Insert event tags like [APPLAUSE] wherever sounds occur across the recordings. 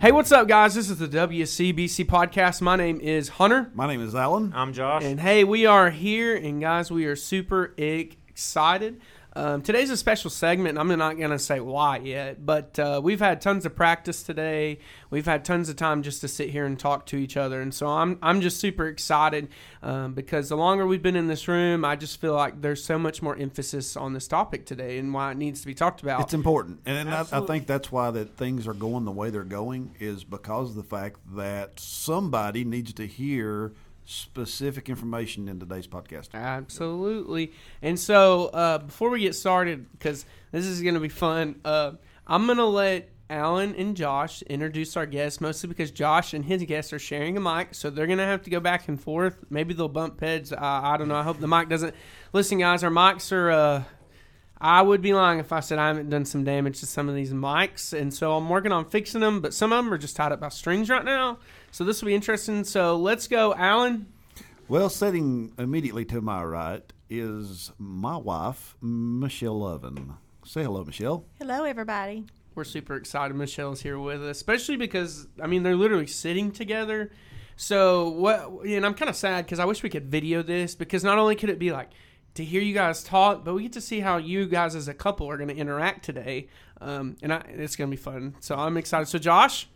Hey, what's up, guys? This is the WCBC podcast. My name is Hunter. My name is Alan. I'm Josh. And hey, we are here, and guys, we are super excited. Um, today's a special segment, and I'm not going to say why yet, but uh, we've had tons of practice today. We've had tons of time just to sit here and talk to each other, and so I'm I'm just super excited um, because the longer we've been in this room, I just feel like there's so much more emphasis on this topic today and why it needs to be talked about. It's important, and I, I think that's why that things are going the way they're going is because of the fact that somebody needs to hear specific information in today's podcast. Absolutely. And so uh, before we get started, because this is going to be fun, uh, I'm going to let Alan and Josh introduce our guests, mostly because Josh and his guests are sharing a mic, so they're going to have to go back and forth. Maybe they'll bump heads. Uh, I don't know. I hope the mic doesn't. Listen, guys, our mics are. Uh, I would be lying if I said I haven't done some damage to some of these mics, and so I'm working on fixing them. But some of them are just tied up by strings right now, so this will be interesting. So let's go, Alan. Well, sitting immediately to my right is my wife, Michelle Lovin. Say hello, Michelle. Hello, everybody. We're super excited Michelle's here with us, especially because I mean they're literally sitting together. So what? And I'm kind of sad because I wish we could video this because not only could it be like to hear you guys talk, but we get to see how you guys as a couple are going to interact today, um, and I, it's going to be fun. So I'm excited. So Josh,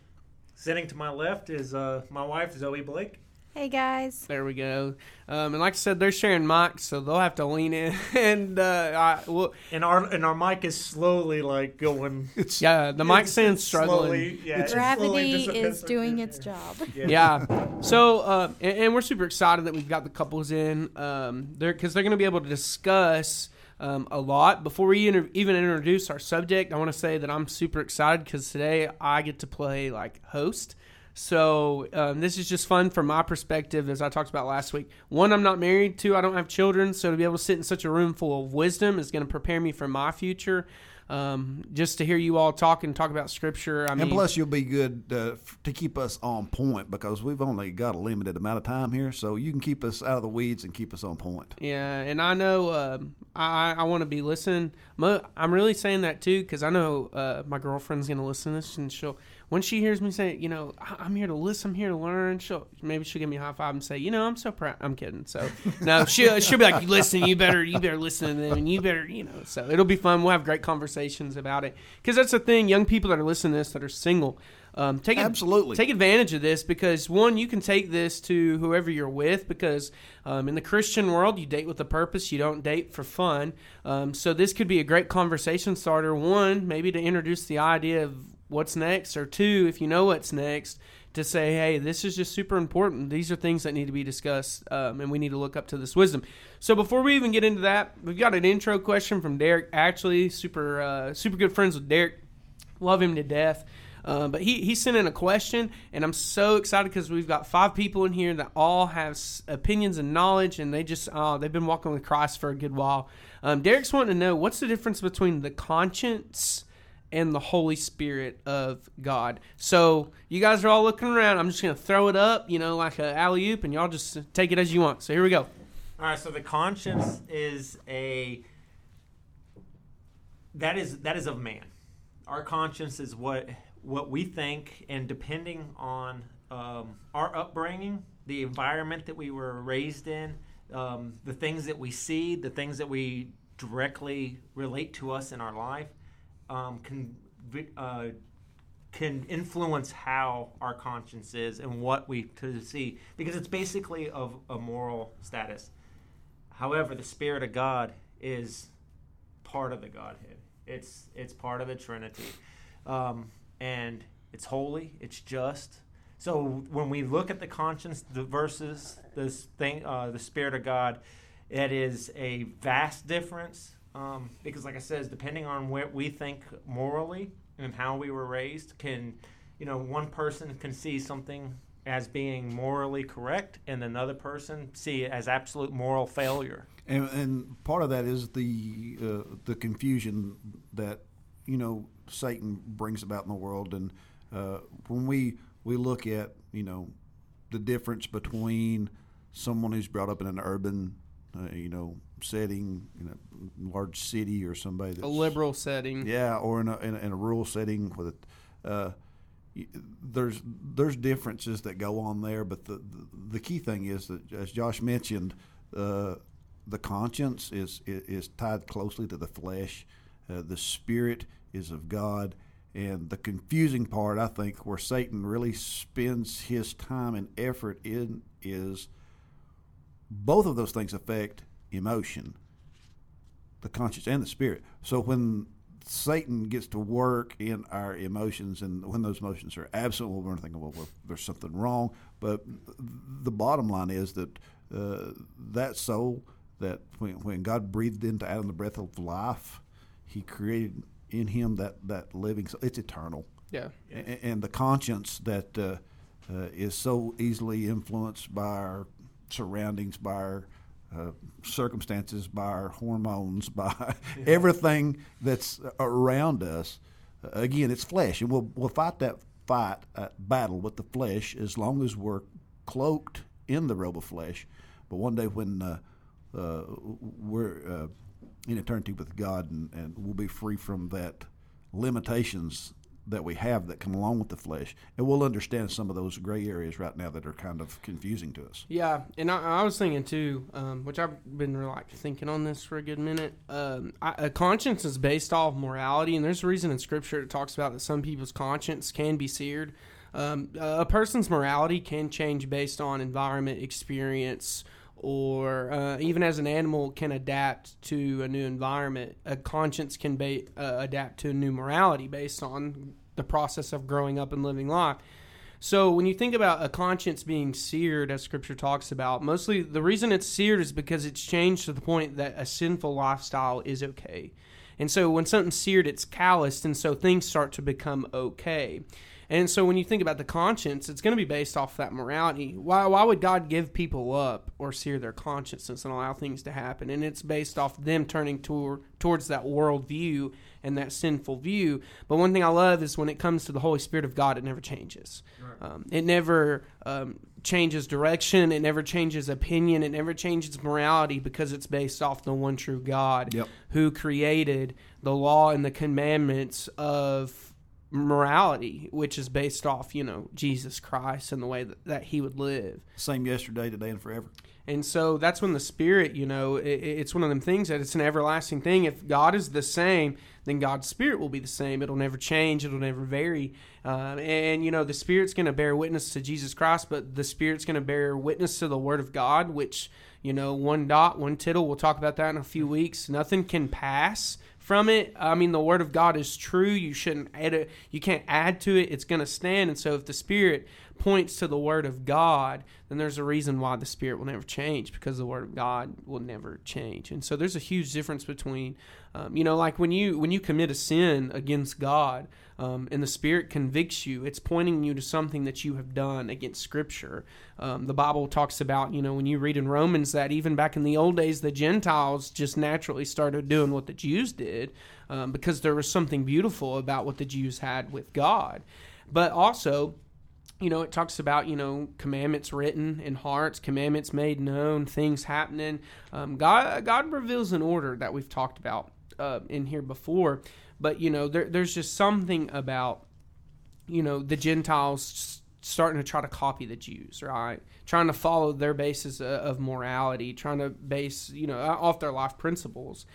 sitting to my left is uh, my wife Zoe Blake. Hey guys. There we go. Um, and like I said, they're sharing mics, so they'll have to lean in. [LAUGHS] and uh, I, well, and our and our mic is slowly like going. [LAUGHS] It's yeah, the mic sounds struggling. Slowly, yeah, Gravity is doing its job. [LAUGHS] Yeah. yeah. So, uh, and, and, we're super excited that we've got the couples in. Um, they're because they're going to be able to discuss. Um, a lot. Before we inter- even introduce our subject, I want to say that I'm super excited because today I get to play like host. So um, this is just fun from my perspective, as I talked about last week. One, I'm not married. Two, I don't have children. So to be able to sit in such a room full of wisdom is going to prepare me for my future. Um, just to hear you all talk and talk about scripture. I and mean, plus, you'll be good uh, to keep us on point because we've only got a limited amount of time here, so you can keep us out of the weeds and keep us on point. Yeah, and I know uh, I I want to be listening. I'm really saying that too because I know uh, my girlfriend's going to listen to this and she'll when she hears me say, you know, I'm here to listen, I'm here to learn, she'll maybe she'll give me a high five and say, you know, I'm so proud. I'm kidding. So no, she'll she'll be like, listen, you better you better listen to them, and you better you know. So it'll be fun. We'll have great conversations about it because that's the thing. Young people that are listening to this that are single. Um, take absolutely take advantage of this because one, you can take this to whoever you're with because um, in the Christian world, you date with a purpose. You don't date for fun. Um, so this could be a great conversation starter. One, maybe to introduce the idea of what's next, or two, if you know what's next, to say, hey, this is just super important. These are things that need to be discussed, um, and we need to look up to this wisdom. So before we even get into that, we've got an intro question from Derek. Actually, super uh, super good friends with Derek. Love him to death. Uh, but he, he sent in a question, and I'm so excited because we've got five people in here that all have opinions and knowledge, and they just uh, they've been walking with Christ for a good while. Um, Derek's wanting to know what's the difference between the conscience and the Holy Spirit of God. So you guys are all looking around. I'm just going to throw it up, you know, like a alley oop, and y'all just take it as you want. So here we go. All right. So the conscience is a that is that is of man. Our conscience is what what we think, and depending on um, our upbringing, the environment that we were raised in, um, the things that we see, the things that we directly relate to us in our life um, can uh, can influence how our conscience is and what we to see because it's basically of a moral status. However, the Spirit of God is part of the Godhead. It's it's part of the Trinity, um, and it's holy. It's just. So when we look at the conscience, the this thing, uh, the Spirit of God, it is a vast difference um, because, like I said, depending on what we think morally and how we were raised, can you know one person can see something as being morally correct, and another person see it as absolute moral failure. And, and part of that is the uh, the confusion that you know Satan brings about in the world, and uh, when we we look at you know the difference between someone who's brought up in an urban uh, you know setting in a large city or somebody that's a liberal setting. Yeah, or in a, in a, in a rural setting with uh, there's there's differences that go on there, but the the, the key thing is that as Josh mentioned, uh, the conscience is, is tied closely to the flesh. Uh, the spirit is of God, and the confusing part, I think, where Satan really spends his time and effort in is both of those things affect emotion, the conscience and the spirit. So when Satan gets to work in our emotions, and when those emotions are absent, well, we're thinking, well, there's something wrong. But the bottom line is that uh, that soul, that when, when God breathed into Adam the breath of life, He created in him that that living soul. It's eternal. Yeah. And, and the conscience that uh, uh, is so easily influenced by our surroundings, by our uh, circumstances, by our hormones, [LAUGHS] by yeah. everything that's around us. Uh, again, it's flesh, and we'll we'll fight that fight uh, battle with the flesh as long as we're cloaked in the robe of flesh. But one day when uh, uh, we're in eternity with God and, and we'll be free from that limitations that we have that come along with the flesh, and we'll understand some of those gray areas right now that are kind of confusing to us. Yeah, and I, I was thinking too, um, which I've been like thinking on this for a good minute. Um, I, a conscience is based off morality, and there's a reason in Scripture it talks about that some people's conscience can be seared. Um, a person's morality can change based on environment, experience, or uh, even as an animal can adapt to a new environment, a conscience can be, uh, adapt to a new morality based on the process of growing up and living life. So when you think about a conscience being seared, as Scripture talks about, mostly the reason it's seared is because it's changed to the point that a sinful lifestyle is okay. And so when something's seared, it's calloused, and so things start to become okay. And so when you think about the conscience, it's going to be based off that morality. Why, why would God give people up or sear their consciences and allow things to happen? And it's based off them turning toward, towards that worldview and that sinful view. But one thing I love is when it comes to the Holy Spirit of God, it never changes. Right. Um, it never um, changes direction. It never changes opinion. It never changes morality because it's based off the one true God yep. who created the law and the commandments of morality, which is based off, you know, Jesus Christ and the way that, that he would live. Same yesterday, today, and forever. And so that's when the Spirit, you know, it, it's one of them things that it's an everlasting thing. If God is the same, then God's Spirit will be the same. It'll never change. It'll never vary. Uh, and you know, the Spirit's going to bear witness to Jesus Christ, but the Spirit's going to bear witness to the Word of God, which you know, one dot, one tittle. We'll talk about that in a few weeks. Nothing can pass from it. I mean, the word of God is true. You shouldn't add it. You can't add to it. It's going to stand. And so, if the Spirit points to the word of God, then there's a reason why the Spirit will never change because the word of God will never change. And so, there's a huge difference between, um, you know, like when you when you commit a sin against God um, and the Spirit convicts you, it's pointing you to something that you have done against Scripture. Um, the Bible talks about, you know, when you read in Romans that even back in the old days, the Gentiles just naturally started doing what the Jews did um, because there was something beautiful about what the Jews had with God. But also, you know, it talks about, you know, commandments written in hearts, commandments made known, things happening. Um, God, God reveals an order that we've talked about uh, in here before. But you know, there, there's just something about you know the Gentiles starting to try to copy the Jews, right? Trying to follow their basis of morality, trying to base you know off their life principles.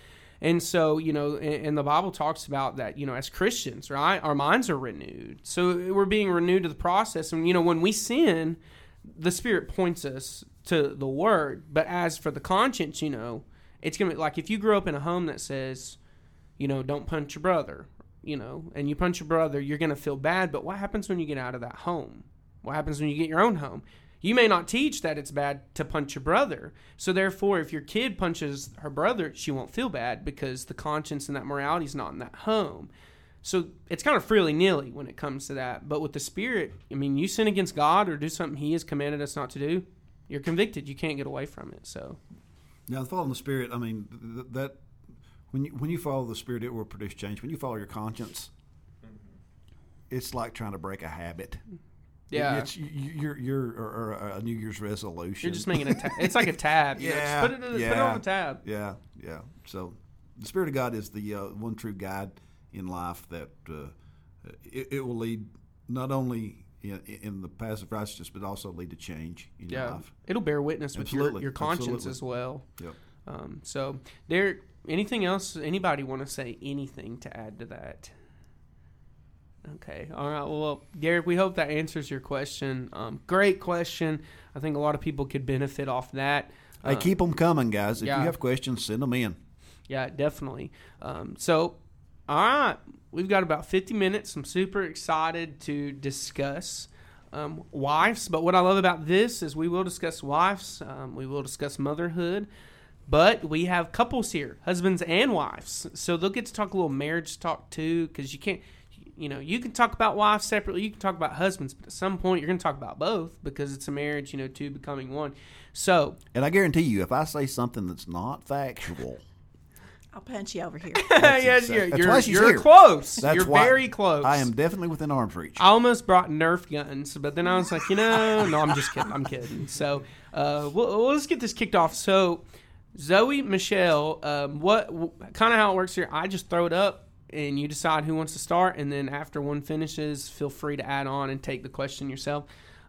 And so, you know, and, the Bible talks about that, you know, as Christians, right? Our minds are renewed. So we're being renewed to the process. And, you know, when we sin, the Spirit points us to the Word. But as for the conscience, you know, it's going to be like if you grew up in a home that says, you know, don't punch your brother, you know, and you punch your brother, you're going to feel bad. But what happens when you get out of that home? What happens when you get your own home? You may not teach that it's bad to punch your brother. So therefore, if your kid punches her brother, she won't feel bad because the conscience and that morality is not in that home. So it's kind of freely nilly when it comes to that. But with the spirit, I mean, you sin against God or do something He has commanded us not to do, you're convicted. You can't get away from it. So. Now, the fall in the spirit. I mean, th- that when you when you follow the spirit, it will produce change. When you follow your conscience, mm-hmm. it's like trying to break a habit. Yeah, it's you're you're or, a New Year's resolution. You're just making a. Ta- it's like a [LAUGHS] tab. yeah, put it, yeah, put it on the tab. Yeah, yeah. So the spirit of God is the uh, one true guide in life that uh, it, it, will lead not only in, in the path of righteousness, but also lead to change in yeah. your life. It'll bear witness with your, your conscience Absolutely. as well. Yep. Um, so, there. Anything else? Anybody want to say anything to add to that? Okay. All right. Well, Garrett, we hope that answers your question. Um, great question. I think a lot of people could benefit off that. Hey, Uh, keep them coming, guys. If yeah. you have questions, send them in. Yeah, definitely. Um, so, all right, we've got about 50 minutes. I'm super excited to discuss um, wives. But what I love about this is we will discuss wives, um, we will discuss motherhood. But we have couples here, husbands and wives. So they'll get to talk a little marriage talk too, because you can't, you know, you can talk about wives separately, you can talk about husbands, but at some point you're going to talk about both because it's a marriage, you know, two becoming one. So, And I guarantee you, if I say something that's not factual, [LAUGHS] I'll punch you over here. [LAUGHS] yes, exact- you're, that's you're, why she's you're here. close. that's you're why very close. I am definitely within arm's reach. I almost brought Nerf guns, but then I was like, you know, no, I'm just kidding. I'm kidding. So, uh, well, well, let's get this kicked off. So, Zoe, Michelle, um, what w- kind of how it works here? I just throw it up, and you decide who wants to start, and then after one finishes, feel free to add on and take the question yourself.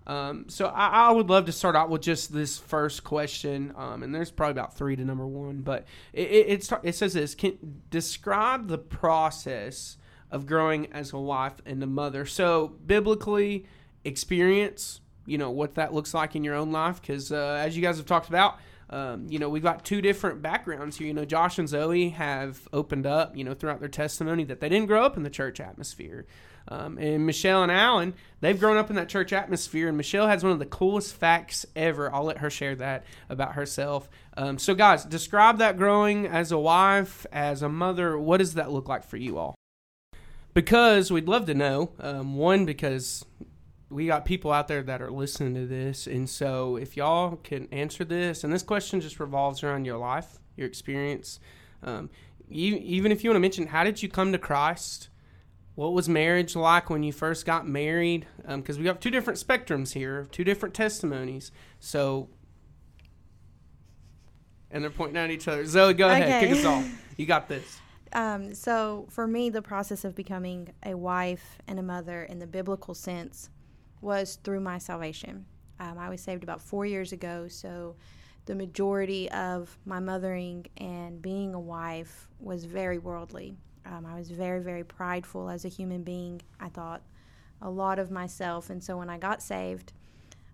Um, so I, I would love to start out with just this first question, um, and there's probably about three to number one, but it, it, it, it says this: Can describe the process of growing as a wife and a mother. So biblically, experience, you know what that looks like in your own life, because uh, as you guys have talked about. Um, you know, we've got two different backgrounds here. You know, Josh and Zoe have opened up, you know, throughout their testimony that they didn't grow up in the church atmosphere. Um, and Michelle and Alan, they've grown up in that church atmosphere. And Michelle has one of the coolest facts ever. I'll let her share that about herself. Um, so, guys, describe that growing as a wife, as a mother. What does that look like for you all? Because we'd love to know. Um, one, because we got people out there that are listening to this. And so, if y'all can answer this, and this question just revolves around your life, your experience. Um, you, even if you want to mention, how did you come to Christ? What was marriage like when you first got married? Because we got two different spectrums here, two different testimonies. So, and they're pointing at each other. Zoe, go ahead, Okay. kick us off. [LAUGHS] You got this. Um, so for me, the process of becoming a wife and a mother in the biblical sense was through my salvation. Um, I was saved about four years ago, so the majority of my mothering and being a wife was very worldly. Um, I was very, very prideful as a human being. I thought a lot of myself, and so when I got saved,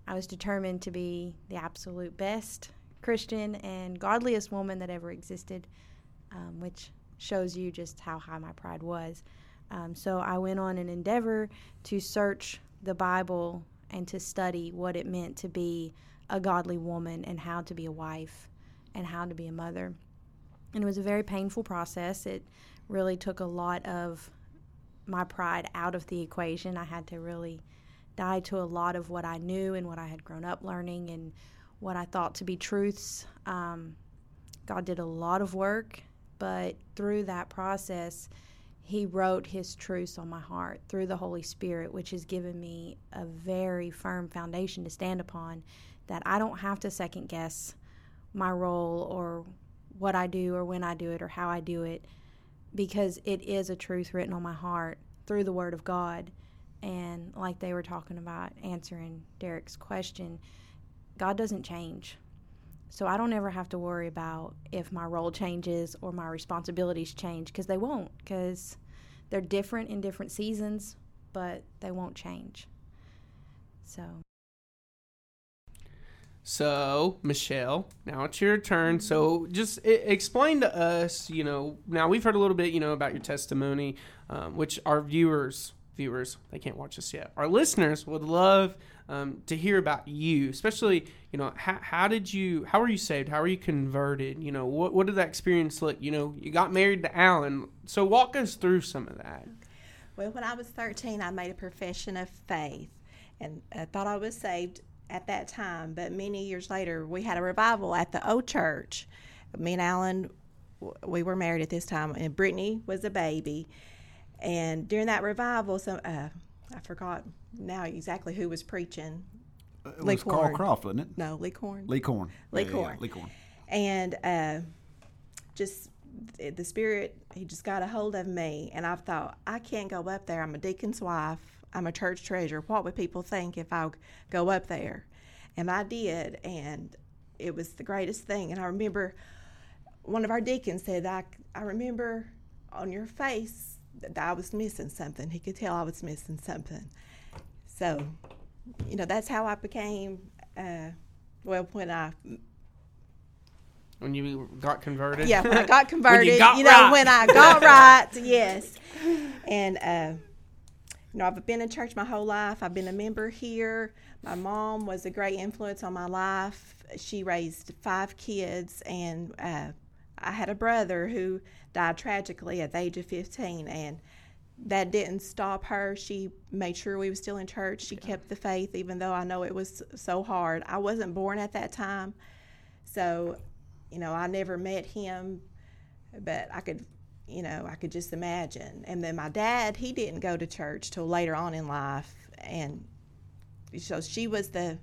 I was determined to be the absolute best Christian and godliest woman that ever existed, um, which shows you just how high my pride was. Um, so I went on an endeavor to search the Bible and to study what it meant to be a godly woman and how to be a wife and how to be a mother. And it was a very painful process. It really took a lot of my pride out of the equation. I had to really die to a lot of what I knew and what I had grown up learning and what I thought to be truths. Um, God did a lot of work, but through that process, He wrote His truths on my heart through the Holy Spirit, which has given me a very firm foundation to stand upon that I don't have to second guess my role or what I do or when I do it or how I do it because it is a truth written on my heart through the Word of God. And like they were talking about answering Derek's question, God doesn't change. So I don't ever have to worry about if my role changes or my responsibilities change because they won't, because they're different in different seasons, but they won't change. So. So, Michelle, now it's your turn. So, just explain to us, you know, now we've heard a little bit, you know, about your testimony, um, which our viewers, viewers, they can't watch this yet. Our listeners would love um, to hear about you, especially, you know, how, how did you, how were you saved? How were you converted? You know, what, what did that experience look? You know, you got married to Alan. So, walk us through some of that. Well, when I was 13, I made a profession of faith and I thought I was saved at that time. But many years later, we had a revival at the old church. Me and Alan, we were married at this time, and Brittany was a baby. And during that revival, some uh, I forgot now exactly who was preaching. It Lee was Carl Croft, wasn't it? No, Lee Corn. Lee Corn. Lee Yeah, yeah, Corn. Lee Corn. and uh, just the spirit he just got a hold of me and i've thought i can't go up there i'm a deacon's wife I'm a church treasurer. What would people think if I go up there? And I did, and it was the greatest thing. And I remember one of our deacons said, I, I remember on your face that I was missing something. He could tell I was missing something. So, you know, that's how I became, uh, well, when I when you got converted. Yeah, when I [LAUGHS] got converted. you, got you know, right. when I got [LAUGHS] right, yes. And uh, you know, I've been in church my whole life. I've been a member here. My mom was a great influence on my life. She raised five kids, and uh, I had a brother who died tragically at the age of 15, and that didn't stop her. She made sure we were still in church. She kept the faith, even though I know it was so hard. I wasn't born at that time, so you know, I never met him, but I could, you know, I could just imagine. And then my dad, he didn't go to church till later on in life, and so she was the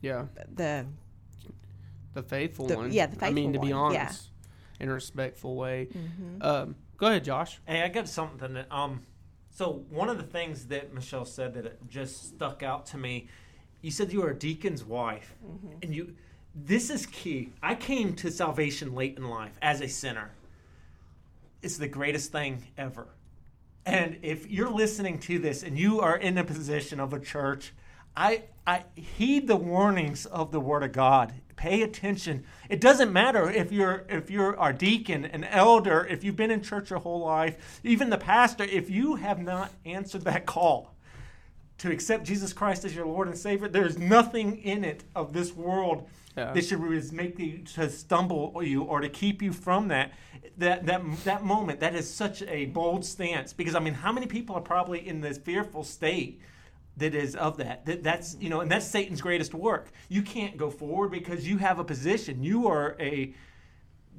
Yeah. the The faithful The- one. yeah, the faithful. I mean, to be one, honest, yeah. In a respectful way. Mm-hmm. Um, go ahead, Josh. Hey, I got something that um. So one of the things that Michelle said that it just stuck out to me, you said you were a deacon's wife, and you. This is key. I came to salvation late in life as a sinner. It's the greatest thing ever. And if you're listening to this and you are in a position of a church, I I heed the warnings of the Word of God. Pay attention. It doesn't matter if you're if you're our deacon, an elder, if you've been in church your whole life, even the pastor. If you have not answered that call to accept Jesus Christ as your Lord and Savior, there's nothing in it of this world Yeah. that should make you to stumble you or to keep you from that. That that that moment that is such a bold stance because I mean, how many people are probably in this fearful state? That is of that. that that's you know and that's satan's greatest work. You can't go forward because you have a position. You are a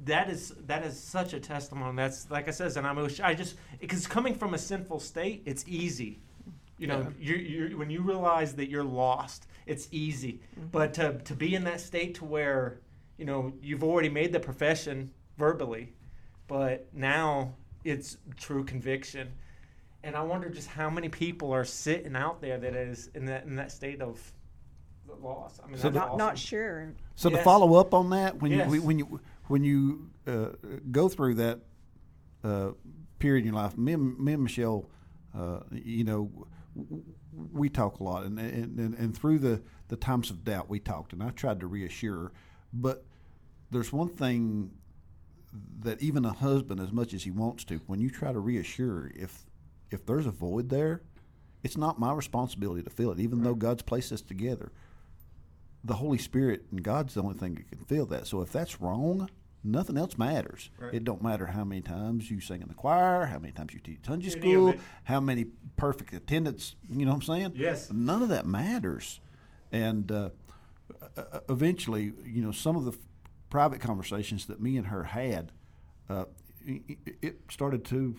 that is that is such a testimony. That's like i says and i'm i just because coming from a sinful state it's easy. You know you you when you realize that you're lost it's easy. Mm-hmm. But to, to be in that state to where you know you've already made the profession verbally but now it's true conviction and I wonder just how many people are sitting out there that is in that in that state of loss. I mean, So that's the- not awesome. not sure. So to follow up on that, when Yes. you when you when you uh, go through that uh, period in your life, me and, me and Michelle, uh, you know, w- we talk a lot, and and, and and through the the times of doubt, we talked, and I tried to reassure. her. But there's one thing that even a husband, as much as he wants to, when you try to reassure, if if there's a void there, it's not my responsibility to fill it, even though God's placed us together the Holy Spirit and God's the only thing that can fill that. So if that's wrong, nothing else matters. Right. It don't matter how many times you sing in the choir, how many times you teach Sunday school, how many perfect attendance. You know what I'm saying? Yes. None of that matters. And uh, uh, eventually, you know, some of the f- private conversations that me and her had, uh, it started to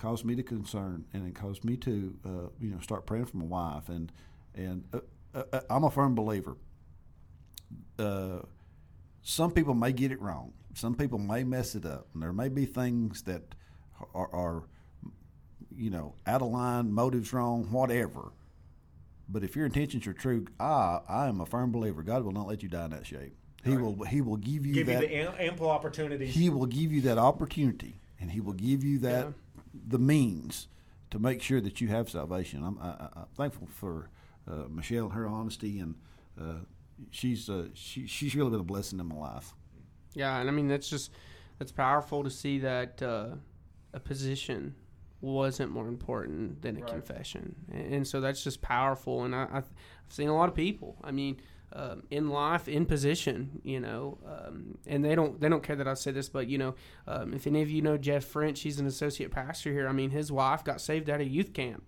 cause me to concern, and it caused me to, uh, you know, start praying for my wife. And and uh, uh, I'm a firm believer uh, some people may get it wrong. Some people may mess it up, and there may be things that are, are you know, out of line, motives wrong, whatever. But if your intentions are true, I I am a firm believer. God will not let you die in that shape. He will He will give you give that. you the ample opportunities. he will give you that opportunity, and He will give you that the means to make sure that you have salvation. I'm, I, I- I'm thankful for uh, Michelle and her honesty, and uh, she's uh, she, she's really been a blessing in my life. Yeah, and I mean that's just that's powerful to see that uh, a position wasn't more important than a Right. confession, and, and so that's just powerful. And I, I've, I've seen a lot of people. I mean, um, in life, in position, you know, um, and they don't they don't care that I say this, but you know, um, if any of you know Jeff French, he's an associate pastor here. I mean, his wife got saved at a youth camp,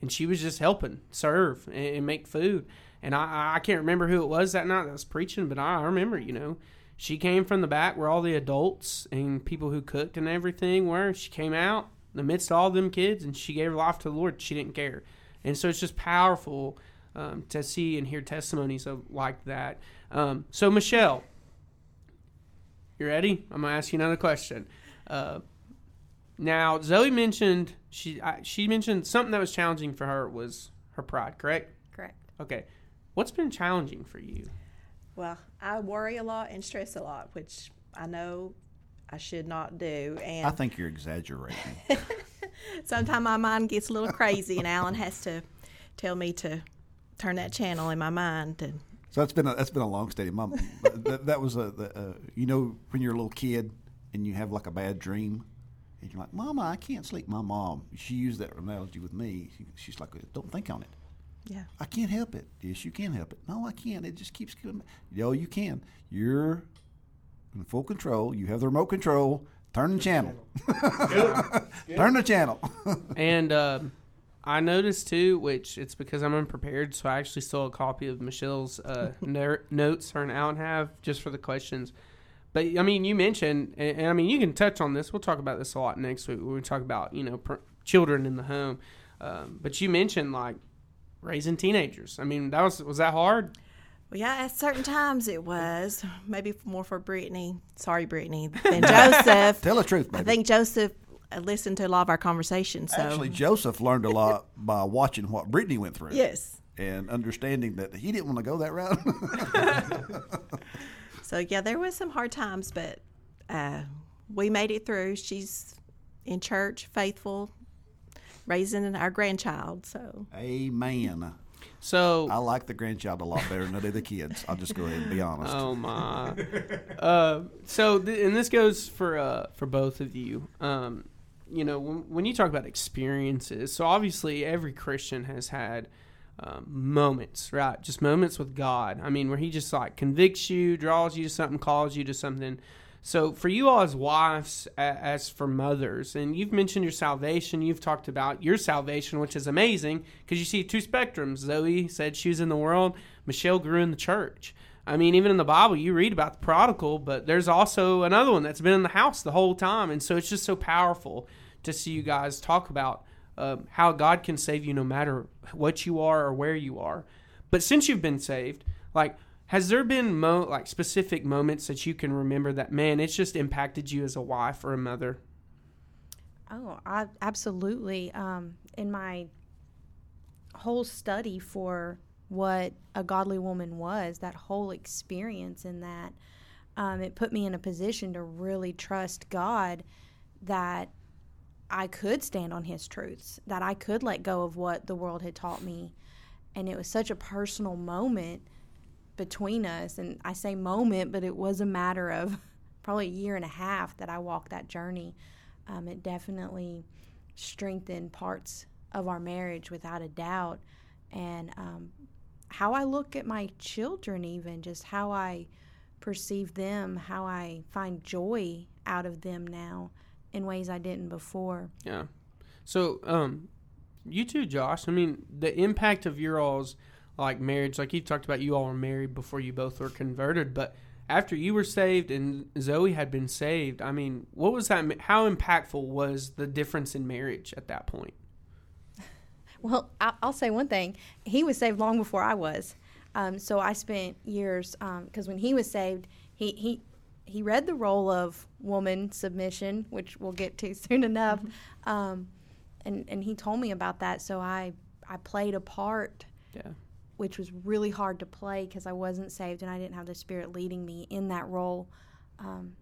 and she was just helping serve and, and make food. And I, I can't remember who it was that night that was preaching, but I, I remember, you know, she came from the back where all the adults and people who cooked and everything were. She came out in the midst of all them kids and she gave her life to the Lord. She didn't care. And so it's just powerful um, to see and hear testimonies of like that. Um, so, Michelle, you ready? I'm going to ask you another question. Uh, now Zoe mentioned she I, she mentioned something that was challenging for her was her pride. Correct? Correct. Okay. What's been challenging for you? Well, I worry a lot and stress a lot, which I know I should not do. And I think you're exaggerating. [LAUGHS] sometimes my mind gets a little crazy, and Alan has to tell me to turn that channel in my mind. And So that's been a, that's been a long study. My, that, that was a the, uh, you know when you're a little kid and you have like a bad dream, and you're like, "Mama, I can't sleep." My mom, she used that analogy with me. She, she's like, "Don't think on it. yeah, I can't help it. Yes, you can help it. No, I can't. It just keeps coming. No, you can. You're in full control. You have the remote control. Turn the channel. Turn the channel. [LAUGHS] [LAUGHS] And um, I noticed too, which it's because I'm unprepared, so I actually stole a copy of Michelle's uh, [LAUGHS] ner- notes her and Alan have just for the questions. But I mean, you mentioned, and, and I mean, you can touch on this. We'll talk about this a lot next week when we talk about you know pr- children in the home. Um, but you mentioned like raising teenagers. I mean, that was was that hard? well, yeah. At certain times it was maybe more for Brittany. Sorry, Brittany. Than [LAUGHS] Joseph. Tell the truth, I think Joseph listened to a lot of our conversations. So Actually, Joseph learned a lot [LAUGHS] by watching what Brittany went through. yes. And understanding that he didn't want to go that route. [LAUGHS] So yeah, there was some hard times, but uh, we made it through. She's in church, faithful, raising our grandchild. So Amen. So I like the grandchild a lot better than I do the kids. I'll just go ahead and be honest. Oh my. uh, so, th- and this goes for uh, for both of you. Um, you know, when, when you talk about experiences, so obviously every Christian has had um, moments, right? Just moments with God. I mean, where He just like convicts you, draws you to something, calls you to something. So, for you all as wives, as for mothers, and you've mentioned your salvation, you've talked about your salvation, which is amazing because you see two spectrums. Zoe said she was in the world, Michelle grew in the church. I mean, even in the Bible, you read about the prodigal, but there's also another one that's been in the house the whole time. And so it's just so powerful to see you guys talk about um, how God can save you no matter what you are or where you are. But since you've been saved, like, has there been mo- like specific moments that you can remember that man, it's just impacted you as a wife or a mother? Oh, I, absolutely. Um, in my whole study for what a godly woman was, that whole experience in that, um, it put me in a position to really trust God that I could stand on His truths, that I could let go of what the world had taught me. And it was such a personal moment between us. And I say moment, but it was a matter of [LAUGHS] probably a year and a half that I walked that journey. Um, it definitely strengthened parts of our marriage without a doubt. And um, how I look at my children, even just how I perceive them, how I find joy out of them now in ways I didn't before. Yeah. So, um, you too, Josh. I mean, the impact of your all's like marriage, like you talked about, you all were married before you both were converted, but after you were saved and Zoe had been saved, I mean, what was that? How impactful was the difference in marriage at that point? Well, I- I'll say one thing. He was saved long before I was. Um, so I spent years because when he was saved, he he he read the role of woman submission, which we'll get to [LAUGHS] soon enough, um, and and he told me about that. So I I played a part, Yeah. which was really hard to play because I wasn't saved and I didn't have the Spirit leading me in that role. Um,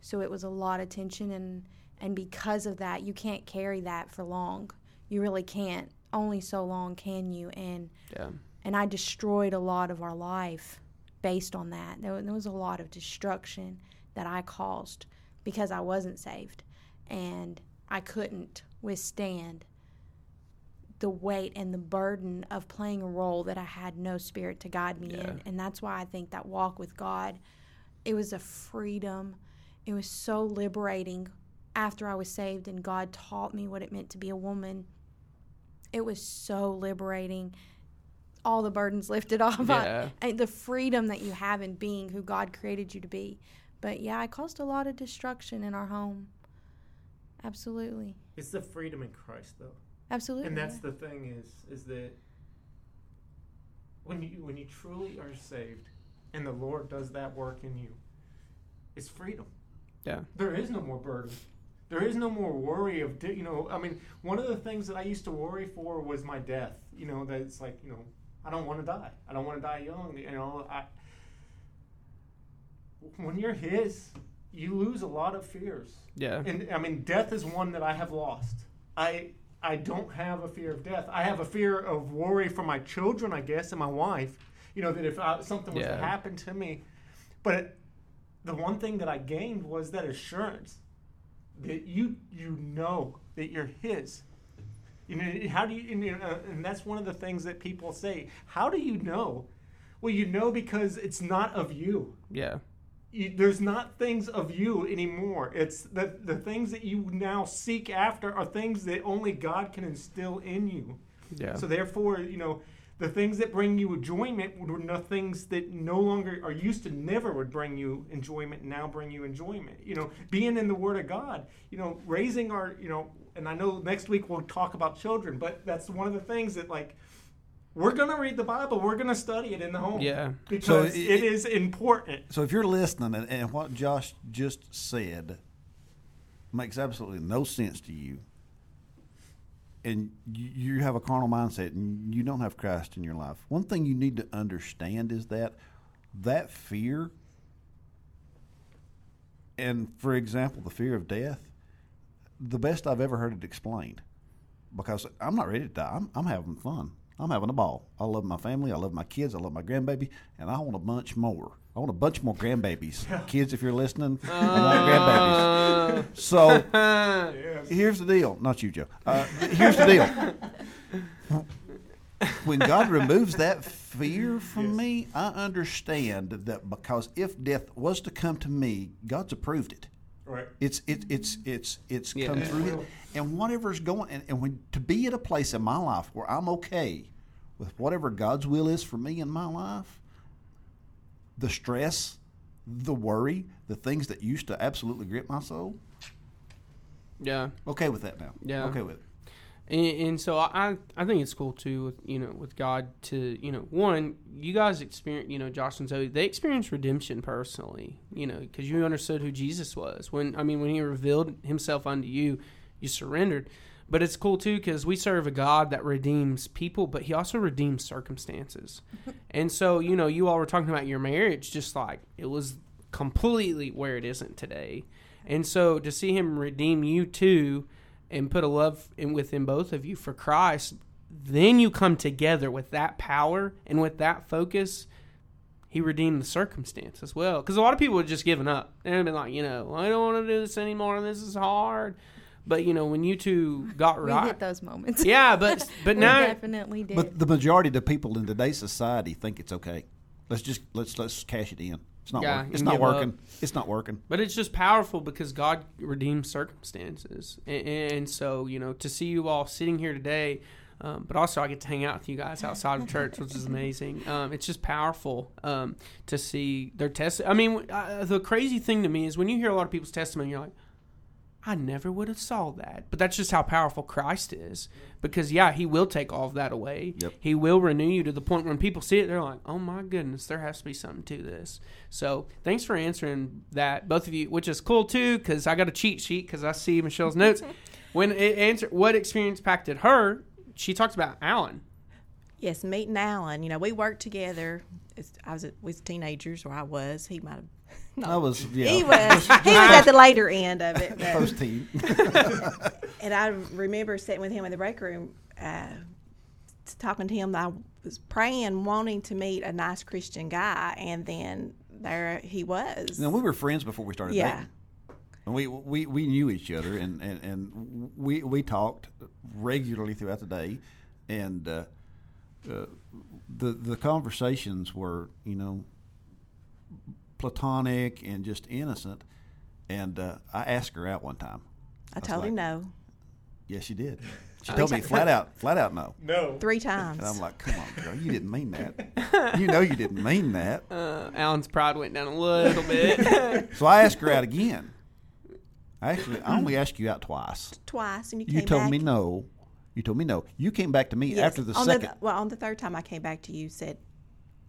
so it was a lot of tension and and because of that, you can't carry that for long. You really can't. Only so long can you and Yeah. and I destroyed a lot of our life based on that. There, there was a lot of destruction that I caused because I wasn't saved, and I couldn't withstand the weight and the burden of playing a role that I had no spirit to guide me Yeah. in. And that's why I think that walk with God, it was a freedom. It was so liberating after I was saved and God taught me what it meant to be a woman. It was so liberating. All the burdens lifted [LAUGHS] off. I- Yeah. and the freedom that you have in being who God created you to be. But yeah, I caused a lot of destruction in our home. Absolutely. It's the freedom in Christ, though. Absolutely. and that's yeah. the thing is is that when you when you truly are saved and the lord does that work in you it's freedom Yeah. there is no more burden There is no more worry of, you know, I mean, one of the things that I used to worry for was my death. You know, that it's like, you know, I don't want to die. I don't want to die young. You know, I, when you're His, you lose a lot of fears. Yeah. And I mean, death is one that I have lost. I I don't have a fear of death. I have a fear of worry for my children, I guess, and my wife. You know that if I, something was Yeah. to happen to me, but the one thing that I gained was that assurance that you you know that you're His. You know how do you? And, you know, uh, and that's one of the things that people say. How do you know? Well, you know because it's not of you Yeah. you, there's not things of you anymore. It's the the things that you now seek after are things that only God can instill in you. Yeah. So therefore, you know, the things that bring you enjoyment were the things that no longer or used to never would bring you enjoyment now bring you enjoyment. You know, being in the Word of God, you know, raising our, you know, and I know next week we'll talk about children, but that's one of the things that like we're gonna read the Bible, we're gonna study it in the home. Yeah. Because So it it- is important. So if you're listening and, and what Josh just said makes absolutely no sense to you, and you, have a carnal mindset and you don't have Christ in your life, one thing you need to understand is that that fear, and for example, the fear of death, the best I've ever heard it explained, because I'm not ready to die. I'm, I'm having fun. I'm having a ball. I love my family. I love my kids. I love my grandbaby, and I want a bunch more. I want a bunch more grandbabies. Kids, if you're listening, I want grandbabies. So [LAUGHS] here's the deal. Not you, Joe. Uh, here's the deal. When God removes that fear from me, I understand that because if death was to come to me, God's approved it. Right. It's it, it's it's it's Yeah. come through it, and whatever's going, and, and when to be at a place in my life where I'm okay with whatever God's will is for me in my life, the stress, the worry, the things that used to absolutely grip my soul, Yeah. okay with that now. Yeah. okay with it. And, and so I, I think it's cool too, with, you know, with God to, you know, one, you guys experience, you know, Josh and Zoe, they experienced redemption personally, you know, because you understood who Jesus was. When, I mean, when he revealed himself unto you, you surrendered. But it's cool too because we serve a God that redeems people, but he also redeems circumstances. [LAUGHS] and so, you know, you all were talking about your marriage, just like it was completely where it isn't today. And so to see him redeem you too and put a love in within both of you for Christ, then you come together with that power and with that focus. He redeemed the circumstance as well. Because a lot of people had just given up. They'd been like, you know, I don't want to do this anymore. This is hard. But you know, when you two got We right, hit those moments. [LAUGHS] yeah. But but [LAUGHS] we now, definitely did. But the majority of the people in today's society think it's okay. Let's just let's let's cash it in. It's not Yeah, working. It's not give up. working. It's not working. But it's just powerful because God redeems circumstances, and, and so you know to see you all sitting here today, um, but also I get to hang out with you guys outside of church, which is amazing. [LAUGHS] Um, it's just powerful um, to see their test. I mean, uh, the crazy thing to me is when you hear a lot of people's testimony, you're like, I never would have saw that. But that's just how powerful Christ is. Because yeah, he will take all of that away. Yep. He will renew you to the point when people see it, they're like, "Oh my goodness, there has to be something to this." So thanks for answering that, both of you, which is cool too. Because I got a cheat sheet because I see Michelle's notes. [LAUGHS] when it answered what experience impacted her, she talks about Alan. Yes, meeting Alan. You know, we worked together. It's, I was, we was teenagers, or I was. He might have. [LAUGHS] No, I was yeah. he was. he [LAUGHS] was at the later end of it. but- Post team. [LAUGHS] and I remember sitting with him in the break room, uh, talking to him. I was praying, wanting to meet a nice Christian guy, and then there he was. Now we were friends before we started Yeah. dating. And we, we, we knew each other and, and, and we, we talked regularly throughout the day. And uh, uh, the, the conversations were, you know, platonic and just innocent. And uh, I asked her out one time. I was told him no Yes, you did. [LAUGHS] She told me flat out, flat out no. No. three times. And I'm like, come on, girl, you didn't mean that. [LAUGHS] You know you didn't mean that. Uh, Alan's pride went down a little bit. [LAUGHS] So I asked her out again. Actually, I only asked you out twice. Twice, and you came out You told back. me no. You told me no. You came back to me Yes. after the on second. well, on the third time I came back to you, said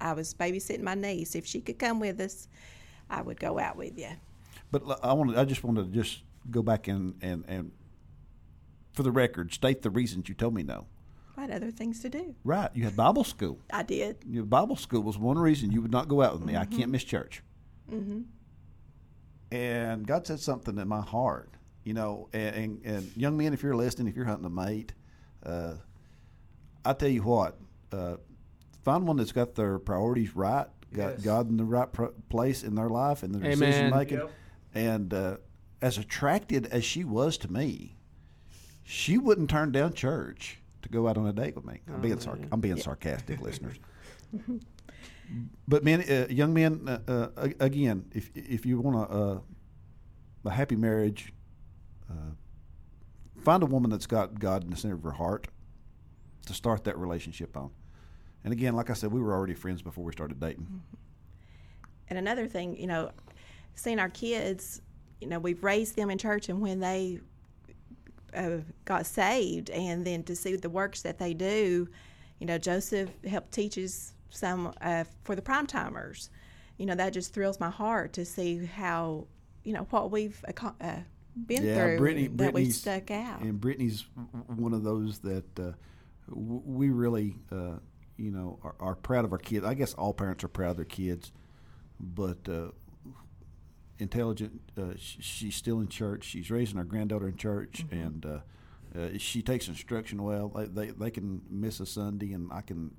I was babysitting my niece. If she could come with us, I would go out with you. but I wanted. I just wanted to just go back and, and, and for the record, state the reasons you told me no. I had other things to do. Right. You had Bible school. I did. Your Bible school was one reason you would not go out with me. I can't miss church. Mm-hmm. And God said something in my heart, you know. And, and, and young men, if you're listening, if you're hunting a mate, uh, I tell you what, uh, find one that's got their priorities right, got Yes. God in the right pro- place in their life and their Amen. decision making. Yep. And uh, as attracted as she was to me, she wouldn't turn down church to go out on a date with me. I'm being, sar- I'm being sarcastic, listeners. [LAUGHS] But men, uh, young men, uh, uh, again, if if you want a, a, a happy marriage, uh, find a woman that's got God in the center of her heart to start that relationship on. And again, like I said, we were already friends before we started dating. And another thing, you know, seeing our kids, you know, we've raised them in church, and when they uh, got saved, and then to see the works that they do, you know, Joseph helped teaches some uh, for the prime timers. You know, that just thrills my heart to see how, you know, what we've uh, been through Brittany, that we've Brittany's- stuck out. And Brittany's one of those that uh, w- we really, uh, you know, are, are proud of our kids. I guess all parents are proud of their kids, but uh, intelligent. Uh, sh- she's still in church. She's raising our granddaughter in church, Mm-hmm. and uh, uh, she takes instruction well. They, they they can miss a Sunday, and I can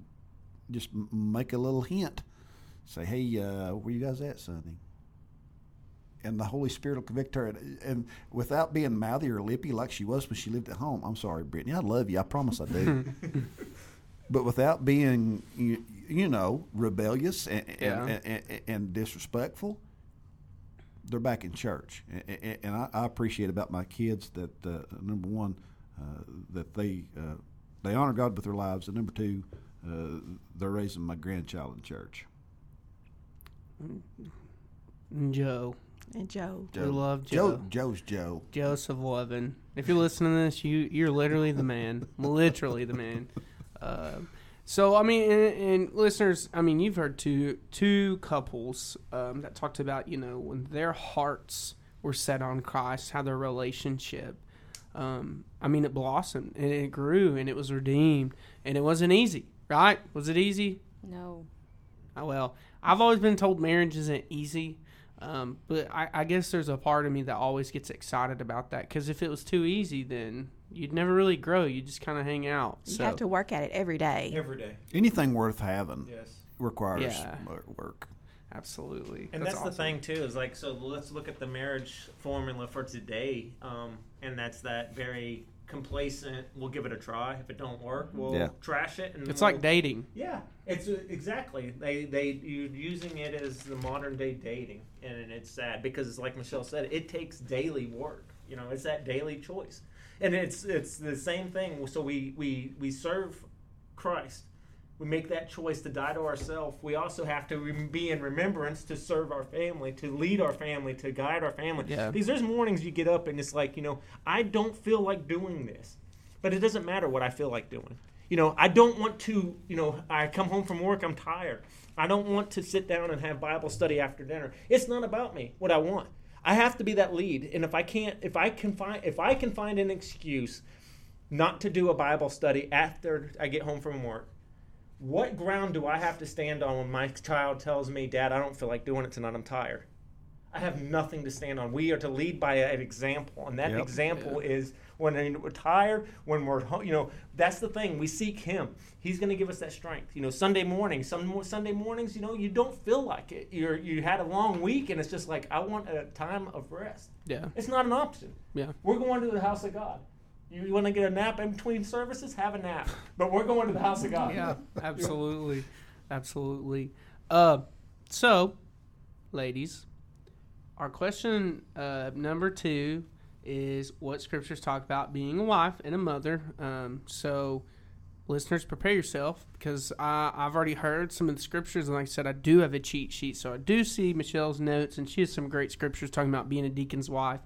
just m- make a little hint. Say, hey, uh, where you guys at Sunday? and the Holy Spirit will convict her. And, and without being mouthy or lippy like she was when she lived at home, I'm sorry, Brittany, I love you. I promise I do. [LAUGHS] but without being, you, you know, rebellious and, Yeah. and, and, and disrespectful, they're back in church. And, and- and I, I appreciate about my kids that, uh, number one, uh, that they, uh, they honor God with their lives, and number two, uh, they're raising my grandchild in church. Joe. and Joe, We love Joe. Joe. Joe's Joe. Joseph Levin. If you're listening to this, you you're literally the man, [LAUGHS] literally the man. Um so I mean, and, and listeners, I mean, you've heard two two couples um, that talked about you know when their hearts were set on Christ, how their relationship. Um, I mean, it blossomed and it grew and it was redeemed and it wasn't easy, right? Was it easy? No. Oh, well, I've always been told marriage isn't easy, um, but I, I guess there's a part of me that always gets excited about that because if it was too easy, then you'd never really grow. You just kind of hang out. you so have to work at it every day. Every day. Anything worth having Yes. requires Yeah. work. absolutely, And that's, the awesome. thing too is like so let's look at the marriage formula for today, um, and that's that very complacent. We'll give it a try. If it don't work, we'll Yeah. trash it. And It's we'll, like dating. Yeah, it's uh, exactly they they you're using it as the modern day dating, and it's sad because it's like Michelle said, it takes daily work. You know, it's that daily choice, and it's it's the same thing. So we we we serve Christ. We make that choice to die to ourselves. We also have to rem- be in remembrance to serve our family, to lead our family, to guide our family. Yeah. Because there's mornings you get up and it's like, you know, I don't feel like doing this. But it doesn't matter what I feel like doing. You know, I don't want to, you know, I come home from work, I'm tired. I don't want to sit down and have Bible study after dinner. It's not about me, what I want. I have to be that lead. And if I can't if I can find if I can find an excuse not to do a Bible study after I get home from work, what ground do I have to stand on when my child tells me, Dad, I don't feel like doing it tonight, I'm tired? I have nothing to stand on. We are to lead by an example, and that Yep. example is when we're tired, when we're, you know, that's the thing. We seek Him. He's going to give us that strength. You know, Sunday morning, some Sunday mornings, you know, you don't feel like it. You're you had a long week, and it's just like I want a time of rest. Yeah, It's not an option. yeah. We're going to the house of God. You want to get a nap in between services? Have a nap. But we're going to the house of God. Yeah, [LAUGHS] absolutely, absolutely. Uh, so, ladies, our question uh, number two is what scriptures talk about being a wife and a mother. Um, so, listeners, prepare yourself because I, I've already heard some of the scriptures, and like I said, I do have a cheat sheet. So I do see Michelle's notes, and she has some great scriptures talking about being a deacon's wife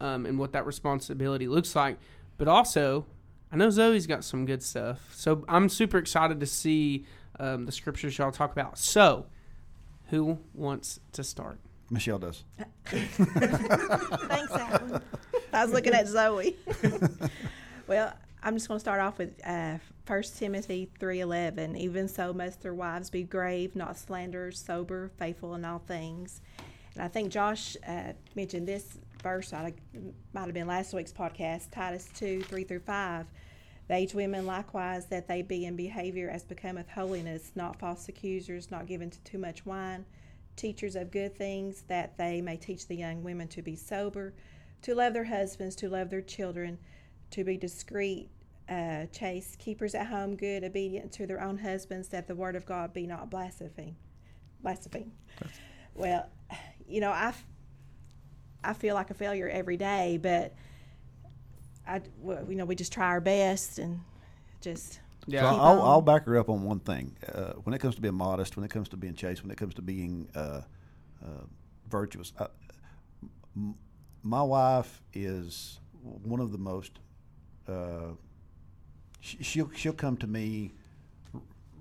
um, and what that responsibility looks like. But also, I know Zoe's got some good stuff. So I'm super excited to see um, the scriptures y'all talk about. So, who wants to start? Michelle does. [LAUGHS] Thanks, Alan. [LAUGHS] I was looking at [LAUGHS] Zoe. [LAUGHS] well, I'm just going to start off with uh, 1 Timothy 3.11. Even so must their wives be grave, not slanderers, sober, faithful in all things. And I think Josh uh, mentioned this verse, I might have been last week's podcast, Titus 2, 3 through 5. The aged women likewise, that they be in behavior as becometh holiness, not false accusers, not given to too much wine, teachers of good things, that they may teach the young women to be sober, to love their husbands, to love their children, to be discreet, uh, chaste, keepers at home, good, obedient to their own husbands, that the word of God be not blasphemed. Blasphemed. Well, you know, I, I feel like a failure every day, but I, well, you know, we just try our best and just. Yeah. So I'll. I'll back her up on one thing. Uh, when it comes to being modest, when it comes to being chaste, when it comes to being uh, uh, virtuous, I, m- my wife is one of the most. Uh, she, she'll she'll come to me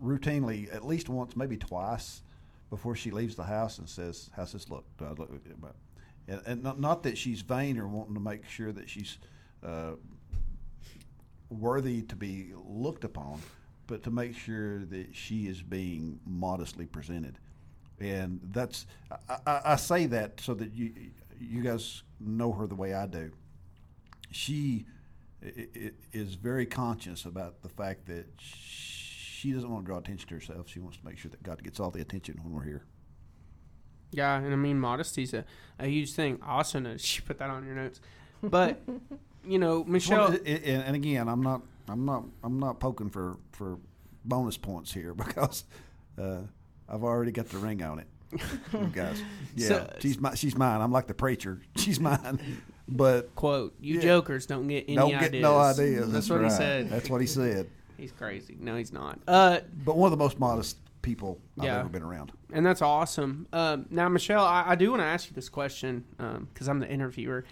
routinely, at least once, maybe twice, before she leaves the house and says, "How's this look?" Do I look and, and not, not that she's vain or wanting to make sure that she's uh, worthy to be looked upon, but to make sure that she is being modestly presented. And that's I, I, I say that so that you you guys know her the way I do. She i- i- is very conscious about the fact that she doesn't want to draw attention to herself. She wants to make sure that God gets all the attention when we're here. Yeah, and I mean modesty's a, a huge thing. I also noticed you put that on your notes, but [LAUGHS] you know, Michelle. Well, and, and again, I'm not, I'm not, I'm not poking for for bonus points here [LAUGHS] because uh, I've already got the ring on it, you guys. [LAUGHS] Yeah, So- she's my, she's mine. I'm like the preacher. [LAUGHS] She's mine. But quote you Yeah. jokers don't get any don't ideas. get no ideas. That's, what he said. That's what he said. [LAUGHS] He's crazy. No, he's not. Uh, But one of the most modest people I've Yeah. ever been around. and that's awesome. Um, now, Michelle, I, I do want to ask you this question because I'm the interviewer.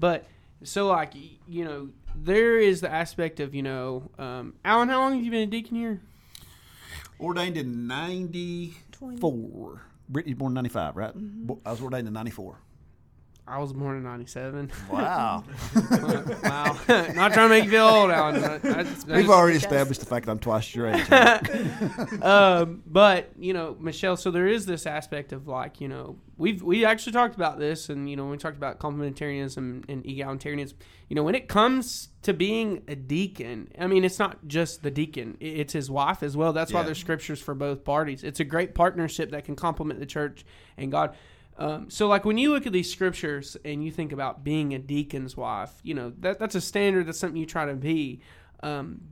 But so, like, you know, there is the aspect of, you know, um, Alan, how long have you been a deacon here? Ordained in '94. Brittany's born in '95, right? Mm-hmm. Bo- I was ordained in '94. I was born in '97. Wow. [LAUGHS] wow, [LAUGHS] not trying to make you feel old, Alan. I- I just- We've already established the fact that I'm twice your age. [LAUGHS] um, but you know, Michelle. So there is this aspect of like you know we've we actually talked about this, and you know we talked about complementarianism and egalitarianism. You know, when it comes to being a deacon, I mean, it's not just the deacon; it's his wife as well. That's why there's scriptures for both parties. It's a great partnership that can complement the church and God. Um, so, like when you look at these scriptures and you think about being a deacon's wife, you know that that's a standard. That's something you try to be. Um,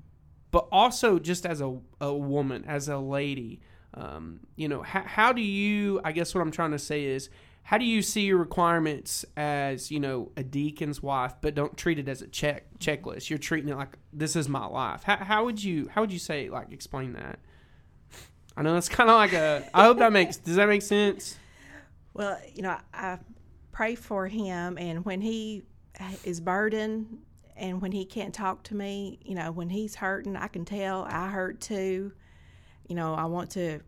but also just as a, a woman, as a lady, um, you know, how, how do you, I guess what I'm trying to say is, how do you see your requirements as, you know, a deacon's wife, but don't treat it as a check checklist? You're treating it like this is my life. How, how would you, how would you say, like, explain that? I know it's kind of like a, I hope that makes, does that make sense? Well, you know, I pray for him, and when he is burdened and when he can't talk to me, you know, when he's hurting, I can tell I hurt too. You know, I want to,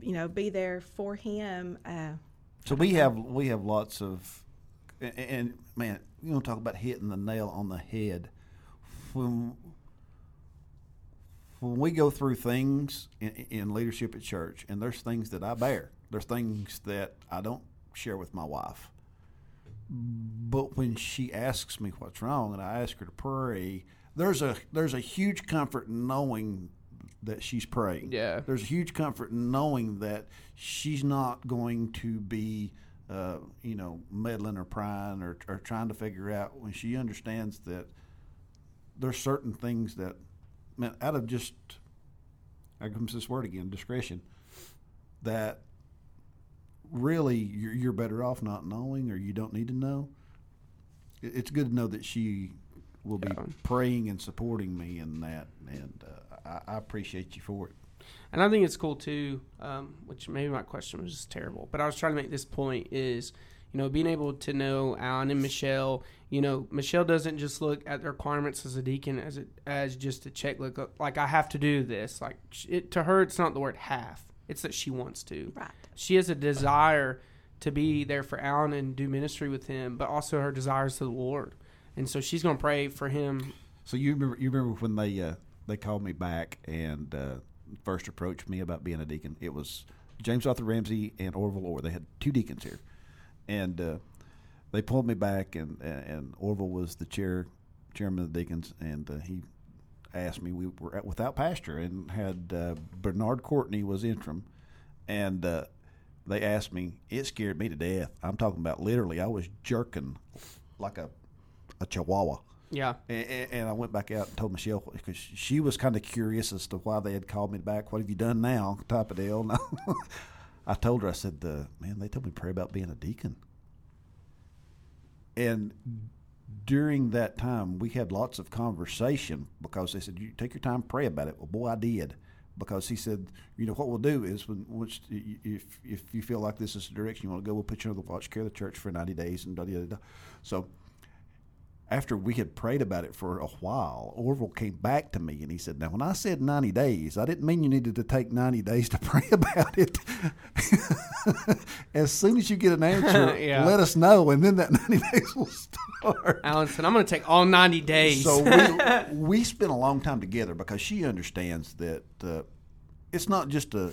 you know, be there for him. Uh, So we have we have lots of, and, and man, you want to talk about hitting the nail on the head. When when we go through things in, in leadership at church, and there's things that I bear, there's things that I don't share with my wife. But when she asks me what's wrong, and I ask her to pray, there's a there's a huge comfort in knowing that she's praying. Yeah. There's a huge comfort in knowing that she's not going to be, uh, you know, meddling or prying or, or trying to figure out when she understands that there's certain things that, man, out of just, here comes this word again, discretion, that really you're, you're better off not knowing or you don't need to know. It- It's good to know that she will be Yeah. praying and supporting me in that, and uh, I, I appreciate you for it. And I think it's cool too, um, which maybe my question was just terrible, but I was trying to make this point is, you know, being able to know Alan and Michelle, you know, Michelle doesn't just look at the requirements as a deacon as a, as just a check, look like I have to do this. Like it, to her, it's not the word have; it's that she wants to. right. She has a desire to be there for Alan and do ministry with him, but also her desires to the Lord. and so she's going to pray for him. So you remember you remember when they uh, they called me back and uh, first approached me about being a deacon? It was James Arthur Ramsey and Orville Orr. They had two deacons here, and uh, they pulled me back, and and Orville was the chair chairman of the deacons, and uh, he asked me. We were at, without pastor and had uh, Bernard Courtney was interim, and uh, they asked me. It scared me to death. I'm talking about literally. I was jerking like a a chihuahua. Yeah. And, and I went back out and told Michelle because she was kind of curious as to why they had called me back. What have you done now, type of deal? No. [LAUGHS] I told her, I said, uh, man, they told me to pray about being a deacon. And during that time, we had lots of conversation because they said, you take your time, pray about it. Well, boy, I did. Because he said, you know, what we'll do is when once if if you feel like this is the direction you want to go, we'll put you under the watch care of the church for ninety days and da da da. So after we had prayed about it for a while, Orville came back to me and he said, Now, when I said 90 days, I didn't mean you needed to take 90 days to [LAUGHS] pray about it. as soon as you get an [LAUGHS] answer, Yeah. let us know, and then that [LAUGHS] 90 days will start. Alan said, I'm going to take all 90 days. So we, we spent a long time together because she understands that uh, it's not just a,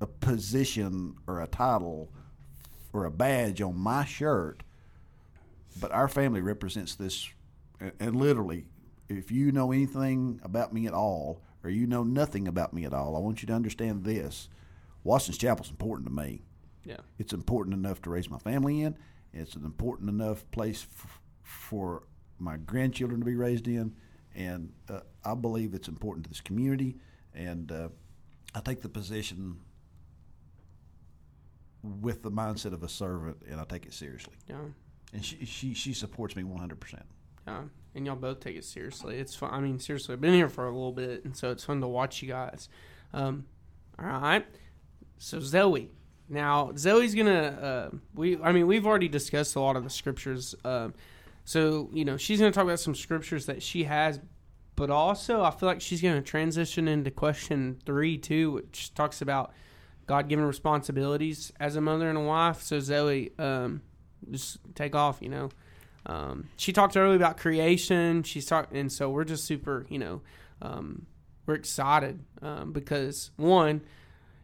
a position or a title or a badge on my shirt, but our family represents this. And, literally, if you know anything about me at all, or you know nothing about me at all, I want you to understand this. Watson's Chapel is important to me. yeah. It's important enough to raise my family in. It's an important enough place f- for my grandchildren to be raised in, and uh, I believe it's important to this community. And uh, I take the position with the mindset of a servant, and I take it seriously. Yeah. And she she, she supports me one hundred percent. Yeah, and y'all both take it seriously. It's fun. I mean, seriously, I've been here for a little bit, and so it's fun to watch you guys. Um, all right. So Zoe, now Zoe's gonna. Uh, we, I mean, we've already discussed a lot of the scriptures. Um, so you know, she's gonna talk about some scriptures that she has, but also I feel like she's gonna transition into question three too, which talks about God given responsibilities as a mother and a wife. So Zoe, um, just take off. You know. Um, she talked earlier about creation. She's talked, and so we're just super, you know, um, we're excited um, because one,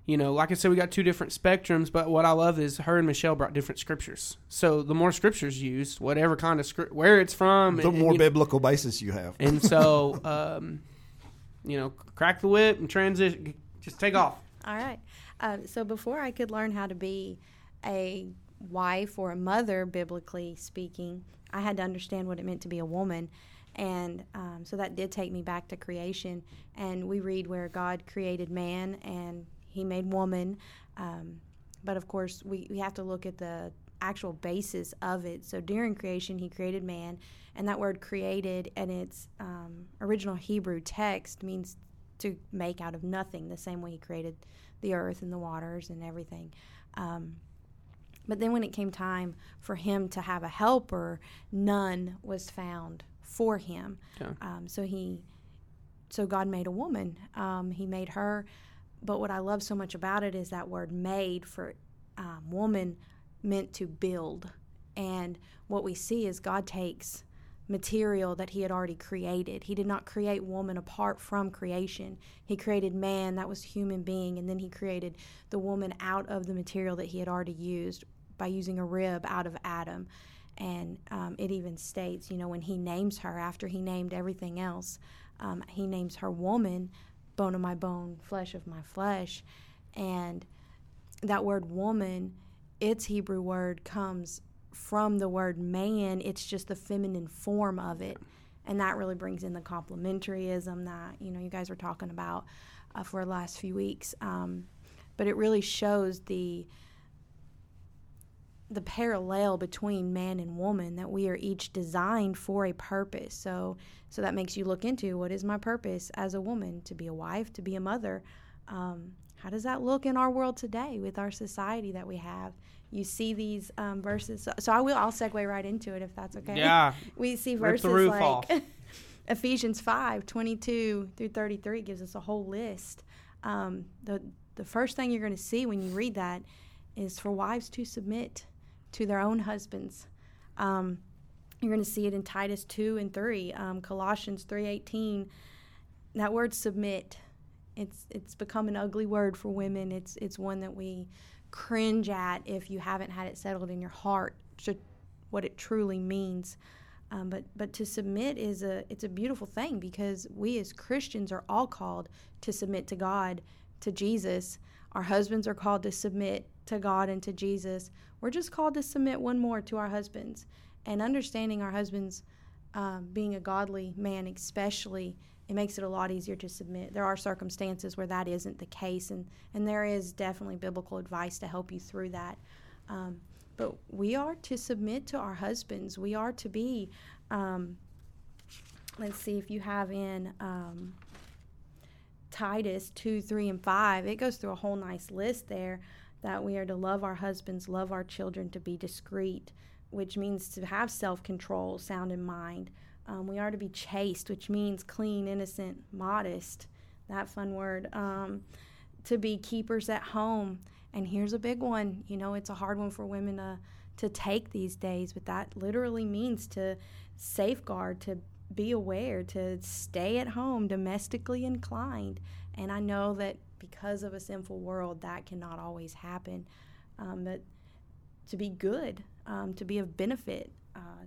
you know, like I said, we got two different spectrums. But what I love is her and Michelle brought different scriptures. So the more scriptures used, whatever kind of script, where it's from, The and- more you know, biblical basis you have. and so, [LAUGHS] um, you know, crack the whip and transition. Just take off. All right. Um, so before I could learn how to be a wife or a mother, biblically speaking, I had to understand what it meant to be a woman. And um, so that did take me back to creation. And we read where God created man and he made woman. Um, but of course, we, we have to look at the actual basis of it. So during creation, he created man. And that word created in its um, original Hebrew text means to make out of nothing, the same way he created the earth and the waters and everything. Um, but then when it came time for him to have a helper, none was found for him. Okay. Um, so he, so God made a woman. Um, he made her. But what I love so much about it is that word "made" for um, woman meant to build. And what we see is God takes material that he had already created. He did not create woman apart from creation. He created man, that was human being, and then he created the woman out of the material that he had already used by using a rib out of Adam. And um, it even states, you know, when he names her after he named everything else, um, he names her woman, bone of my bone, flesh of my flesh. And that word woman, its Hebrew word comes from the word man, it's just the feminine form of it. And that really brings in the complementaryism that, you know, you guys were talking about uh, for the last few weeks. Um, but it really shows the the parallel between man and woman that we are each designed for a purpose. So so that makes you look into what is my purpose as a woman to be a wife, to be a mother. Um, how does that look in our world today with our society that we have? You see these um, verses. So, so I will. I'll segue right into it if that's okay. Yeah. [LAUGHS] We see verses like. [LAUGHS] Ephesians 5, 22 through 33 gives us a whole list. Um, the, the first thing you're going to see when you read that is for wives to submit to their own husbands. Um, You're going to see it in Titus 2 and 3, um, Colossians 3:18. That word submit, it's it's become an ugly word for women. It's it's one that we cringe at if you haven't had it settled in your heart to what it truly means. Um, but but to submit is a it's a beautiful thing because we as Christians are all called to submit to God, to Jesus. Our husbands are called to submit to God and to Jesus. We're just called to submit one more to our husbands, and understanding our husbands um, being a godly man, especially, it makes it a lot easier to submit. There are circumstances where that isn't the case, and and there is definitely biblical advice to help you through that. Um, but we are to submit to our husbands. We are to be. Um, let's see if you have in um, Titus 2, 3, and 5, it goes through a whole nice list there that we are to love our husbands, love our children, to be discreet, which means to have self control, sound in mind. Um, we are to be chaste, which means clean, innocent, modest. That fun word. Um, to be keepers at home. And here's a big one. You know, it's a hard one for women to, to take these days, but that literally means to safeguard, to be aware, to stay at home, domestically inclined. And I know that because of a sinful world, that cannot always happen. Um, but to be good, um, to be of benefit, uh,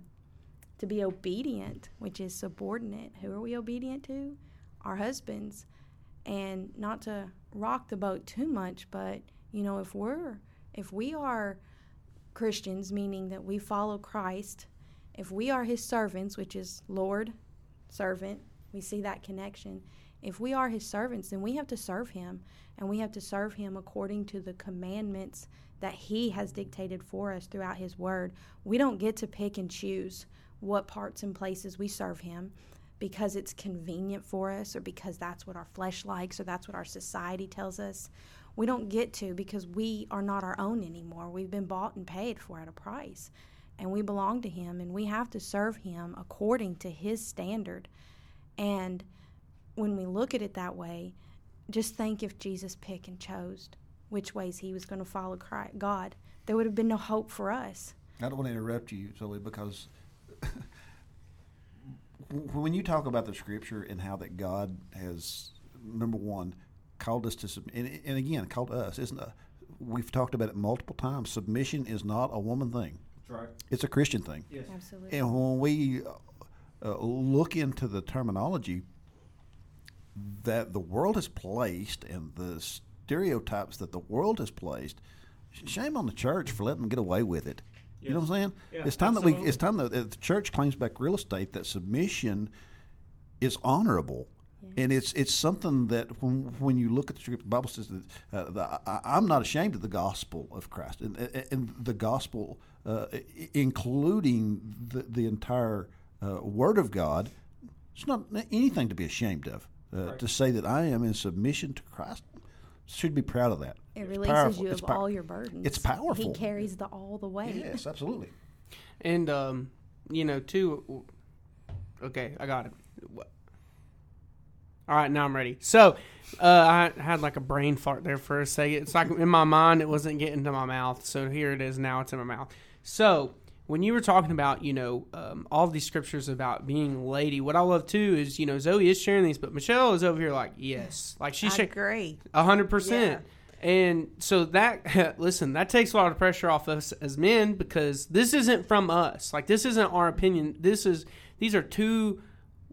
to be obedient, which is subordinate. Who are we obedient to? Our husbands. And not to rock the boat too much, but you know, if we're if we are Christians, meaning that we follow Christ, if we are his servants, which is Lord, servant, we see that connection. If we are his servants, then we have to serve him, and we have to serve him according to the commandments that he has dictated for us throughout his word. We don't get to pick and choose what parts and places we serve him because it's convenient for us or because that's what our flesh likes or that's what our society tells us. We don't get to because we are not our own anymore. We've been bought and paid for at a price and we belong to him and we have to serve him according to his standard. And when we look at it that way, just think if Jesus picked and chose which ways he was going to follow Christ, God, there would have been no hope for us. I don't want to interrupt you, Zoe, because [LAUGHS] when you talk about the scripture and how that God has, number one, called us to submit, and, and again, called us, isn't a, we've talked about it multiple times. Submission is not a woman thing. That's right. It's a Christian thing. Yes. Absolutely. And when we uh, look into the terminology that the world has placed and the stereotypes that the world has placed, shame on the church for letting them get away with it. You know what I'm saying? Yeah, it's time that we. It's time that the church claims back real estate. That submission is honorable, and it's it's something that when when you look at the scripture, the Bible says that uh, the, I, I'm not ashamed of the gospel of Christ, and, and- and the gospel, uh, including the the entire uh, Word of God. It's not anything to be ashamed of. Uh, Right. To say that I am in submission to Christ, should be proud of that. it It's releases powerful. you It's of pow- all your burdens. It's powerful. He carries the all the way. Yes, absolutely. [LAUGHS] And um, you know, too. Okay, I got it. All right, now I'm ready. So, uh, I had like a brain fart there for a second. It's like in my mind, it wasn't getting to my mouth. So here it is. Now it's in my mouth. So when you were talking about, you know, um, all these scriptures about being a lady, what I love too is, you know, Zoe is sharing these, but Michelle is over here like, yes, like she's I agree. a hundred percent. And so that [LAUGHS] listen, that takes a lot of pressure off us as men because this isn't from us. Like this isn't our opinion. This is these are two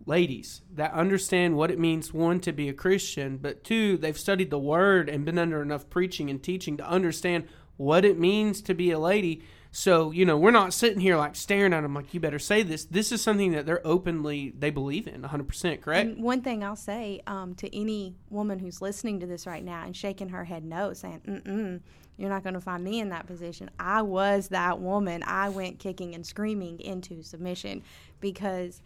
ladies that understand what it means one to be a Christian, but two, they've studied the word and been under enough preaching and teaching to understand what it means to be a lady. So, you know, we're not sitting here like staring at them like you better say this. This is something that they're openly they believe in 100%, correct? And one thing I'll say um, to any woman who's listening to this right now and shaking her head no, saying, mm-mm, you're not going to find me in that position. I was that woman. I went kicking and screaming into submission because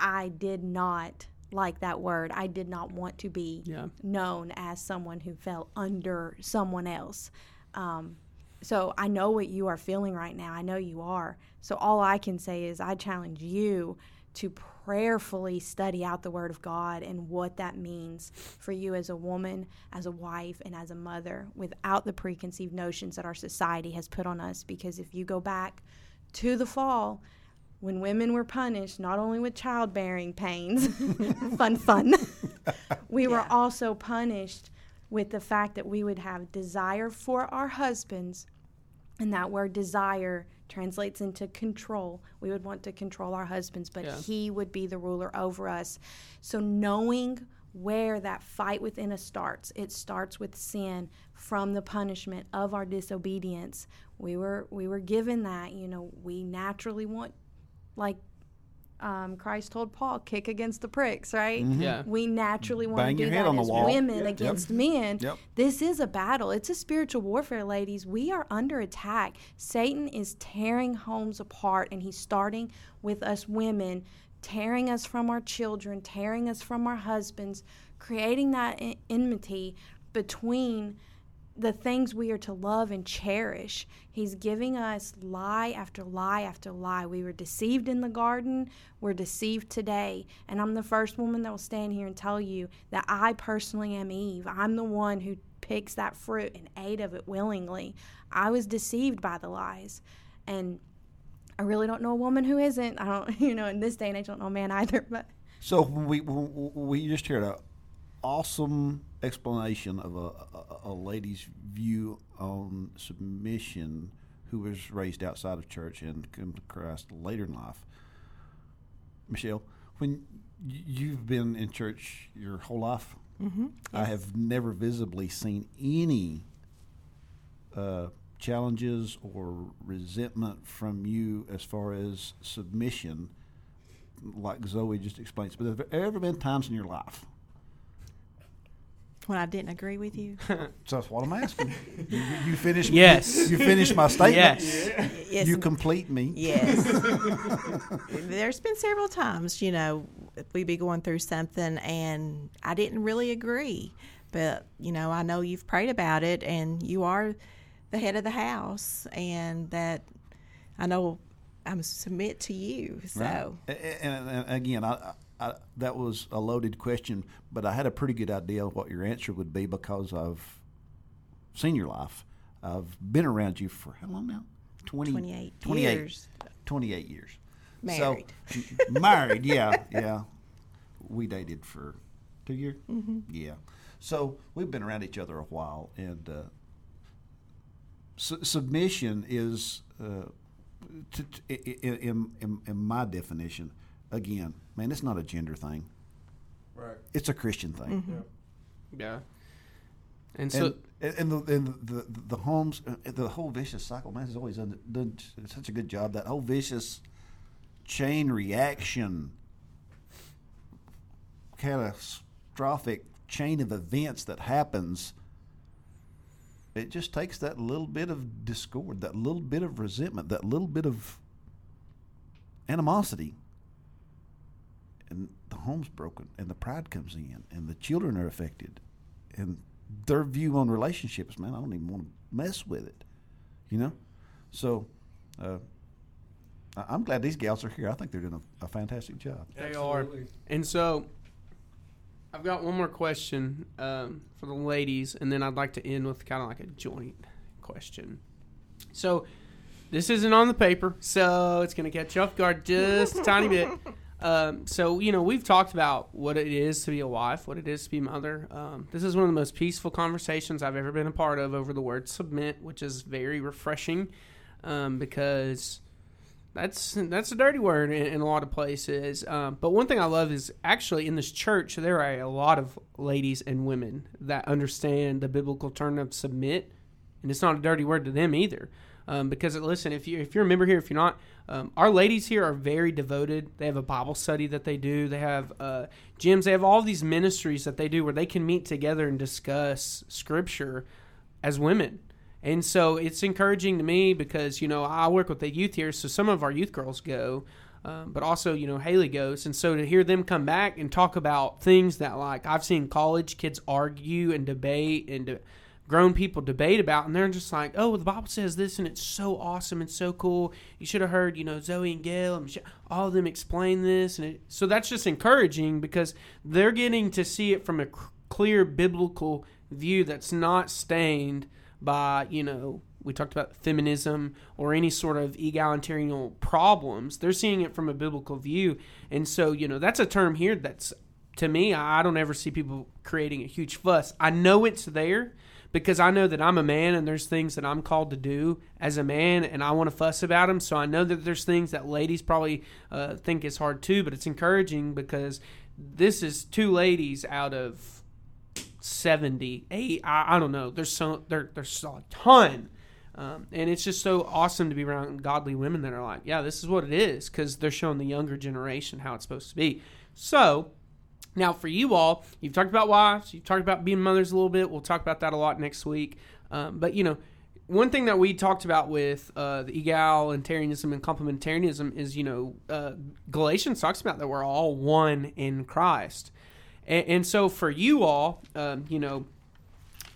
I did not like that word. I did not want to be Yeah. known as someone who fell under someone else. Um, so I know what you are feeling right now. I know you are. So all I can say is I challenge you to prayerfully study out the Word of God and what that means for you as a woman, as a wife, and as a mother without the preconceived notions that our society has put on us. Because if you go back to the fall, when women were punished not only with childbearing pains, [LAUGHS] fun, fun, [LAUGHS] we were also punished with the fact that we would have desire for our husbands, and that word desire translates into control. We would want to control our husbands, but Yeah. he would be the ruler over us. So knowing where that fight within us starts, it starts with sin from the punishment of our disobedience. We were we were given that, you know, we naturally want like um, Christ told Paul, kick against the pricks, right? Yeah. We naturally want Bang to your do head that on the as wall. women Yep. against men. Yep. This is a battle. It's a spiritual warfare, ladies. We are under attack. Satan is tearing homes apart, and he's starting with us women, tearing us from our children, tearing us from our husbands, creating that en- enmity between the things we are to love and cherish. He's giving us lie after lie after lie. We were deceived in the garden, we're deceived today. And I'm the first woman that will stand here and tell you that I personally am Eve. I'm the one who picks that fruit and ate of it willingly. I was deceived by the lies. And I really don't know a woman who isn't. I don't, [LAUGHS] you know, in this day and age, I don't know a man either. But So when we we just heard an awesome explanation of a, a, a lady's view on submission, who was raised outside of church and come to Christ later in life. Michelle, when y- you've been in church your whole life, Mm-hmm. I have never visibly seen any uh, challenges or resentment from you as far as submission, like Zoe just explains. But have there ever been times in your life? When I didn't agree with you. [LAUGHS] So that's what I'm asking. [LAUGHS] you, you finish. Yes. You, finish my statement. Yes. yes. You complete me. Yes. [LAUGHS] There's been several times, you know, we'd be going through something and I didn't really agree. But, you know, I know you've prayed about it and you are the head of the house and that I know I'm submit to you. So Right. A- And, and again, I, I, that was a loaded question, but I had a pretty good idea of what your answer would be because I've seen your life. I've been around you for how long now? 20, 28 28 years. 28 years. Married. So, married, [LAUGHS] yeah, [LAUGHS] yeah. We dated for two years. Mm-hmm. Yeah. So we've been around each other a while, and uh, su- submission is, uh, t- t- in, in, in my definition, again, man, it's not a gender thing. Right. It's a Christian thing. Yeah. yeah. And so and and the, and the the homes, uh, the whole vicious cycle. Man has always done, done such a good job. That whole vicious chain reaction, catastrophic chain of events that happens. It just takes that little bit of discord, that little bit of resentment, that little bit of animosity, and the home's broken, and the pride comes in, and the children are affected, and their view on relationships, man, I don't even want to mess with it, you know. So, uh, I- I'm glad these gals are here. I think they're doing a, a fantastic job. They are. And so, I've got one more question um, for the ladies, and then I'd like to end with kind of like a joint question. So, this isn't on the paper, so it's going to catch you off guard just a tiny bit. [LAUGHS] Um, so, you know, we've talked about what it is to be a wife, what it is to be a mother. Um, this is one of the most peaceful conversations I've ever been a part of over the word submit, which is very refreshing um, because that's that's a dirty word in, in a lot of places. Um, but one thing I love is actually in this church there are a lot of ladies and women that understand the biblical term of submit, and it's not a dirty word to them either. Um, because listen, if you if you're a member here, if you're not, um, our ladies here are very devoted. They have a Bible study that they do. They have uh, gyms. They have all these ministries that they do where they can meet together and discuss Scripture as women. And so it's encouraging to me because, you know, I work with the youth here, so some of our youth girls go, um, but also, you know, Haley goes. And so to hear them come back and talk about things that, like, I've seen college kids argue and debate and de- grown people debate about, and they're just like, oh, well, the Bible says this and it's so awesome and so cool. You should have heard, you know, Zoe and Gail and Michelle, all of them explain this. And it, so that's just encouraging because they're getting to see it from a clear biblical view that's not stained by you know we talked about feminism or any sort of egalitarian problems. They're seeing it from a biblical view, and so you know that's a term here that's to me. I don't ever see people creating a huge fuss. I know it's there because I know that I'm a man and there's things that I'm called to do as a man and I want to fuss about them. So I know that there's things that ladies probably uh, think is hard too, but it's encouraging because this is two ladies out of 70, eight, I, I don't know. There's so there, there's a ton. Um, and it's just so awesome to be around godly women that are like, yeah, this is what it is because they're showing the younger generation how it's supposed to be. So, now, for you all, you've talked about wives, you've talked about being mothers a little bit. We'll talk about that a lot next week. Um, but, you know, one thing that we talked about with uh, the egalitarianism and complementarianism is, you know, uh, Galatians talks about that we're all one in Christ. And, and so for you all, um, you know,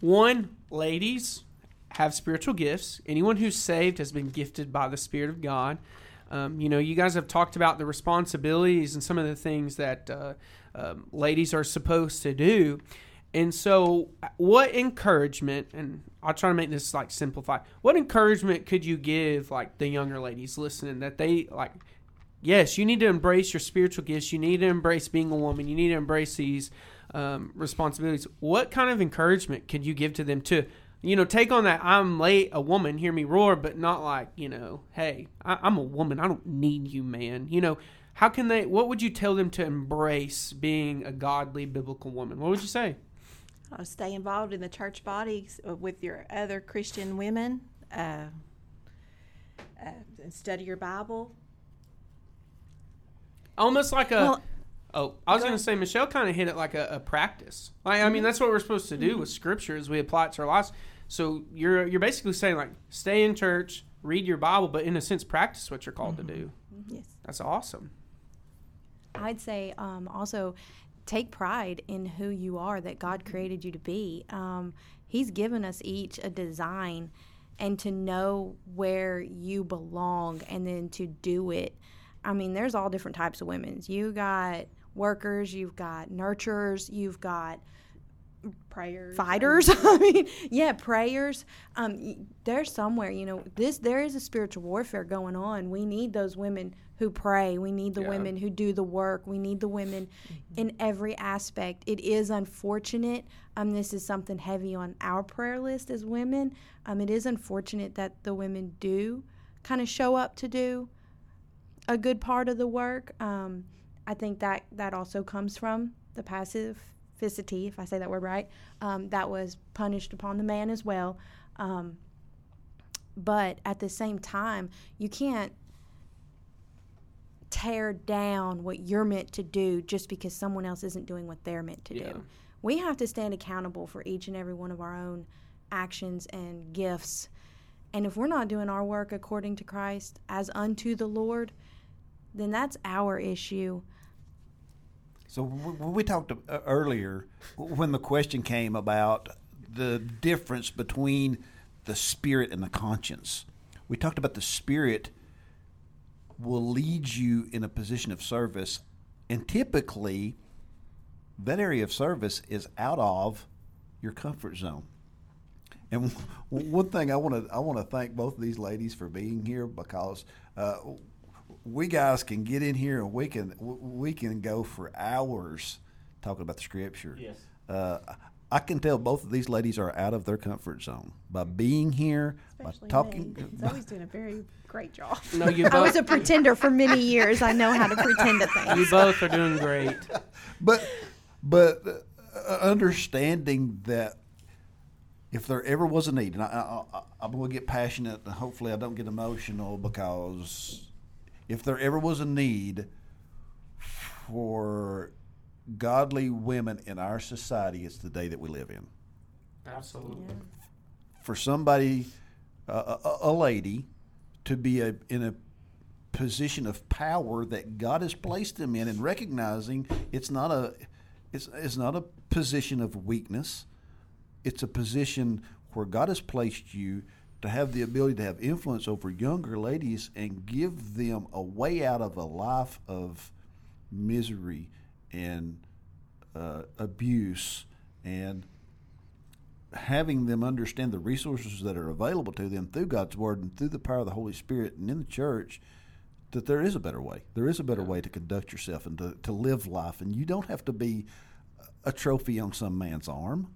one, ladies have spiritual gifts. Anyone who's saved has been gifted by the Spirit of God. Um, you know, you guys have talked about the responsibilities and some of the things that uh, um, ladies are supposed to do. And so, what encouragement, and I'll try to make this like simplify, what encouragement could you give like the younger ladies listening that they like, yes, you need to embrace your spiritual gifts, you need to embrace being a woman, you need to embrace these um, responsibilities. What kind of encouragement could you give to them to, you know, take on that I'm late, a woman, hear me roar, but not like, you know, hey, I, I'm a woman, I don't need you, man. You know, how can they what would you tell them to embrace being a godly biblical woman? What would you say? Uh, stay involved in the church body with your other christian women uh, uh, study your bible. Almost like a well, oh i was going to say michelle kind of hit it like a, a practice. Like, i mean mm-hmm. that's what we're supposed to do mm-hmm. with scripture as we apply it to our lives. So you're you're basically saying like stay in church read your bible but in a sense practice what you're called mm-hmm. to do yes. That's awesome I'd say um, also take pride in who you are that God created you to be. Um, he's given us each a design and to know where you belong and then to do it. I mean, there's all different types of women. You got workers, you've got nurturers, you've got prayers fighters [LAUGHS] i mean yeah prayers um there's somewhere you know this there is a spiritual warfare going on we need those women who pray. We need the yeah. women who do the work. We need the women mm-hmm. in every aspect. It is unfortunate. Um, this is something heavy on our prayer list as women. Um, it is unfortunate that the women do kind of show up to do a good part of the work. Um, I think that that also comes from the passivity, if I say that word right, um, that was punished upon the man as well. Um, but at the same time, you can't tear down what you're meant to do just because someone else isn't doing what they're meant to yeah. do. We have to stand accountable for each and every one of our own actions and gifts. And if we're not doing our work according to Christ as unto the Lord, then that's our issue. So when we talked uh, earlier, when the question came about the difference between the spirit and the conscience, we talked about the spirit will lead you in a position of service. And typically, that area of service is out of your comfort zone. And one thing I want to I want to thank both of these ladies for being here because uh, we guys can get in here and we can we can go for hours talking about the scripture. Yes. Uh, I can tell both of these ladies are out of their comfort zone by being here, Especially by talking. Me. [LAUGHS] He's always doing a very great job. No, [LAUGHS] you. Both, I was a pretender for many years. I know how to pretend to things. You both are doing great. [LAUGHS] But, but uh, understanding that if there ever was a need, and I, am going to get passionate, and hopefully I don't get emotional because if there ever was a need for godly women in our society, it's the day that we live in. Absolutely. Yeah. For somebody, uh, a, a, lady, to be a, in a position of power that God has placed them in, and recognizing it's not a it's, it's not a position of weakness. It's a position where God has placed you to have the ability to have influence over younger ladies and give them a way out of a life of misery and uh, abuse and having them understand the resources that are available to them through God's Word and through the power of the Holy Spirit and in the church that there is a better way. There is a better way to conduct yourself and to, to live life. And you don't have to be a trophy on some man's arm.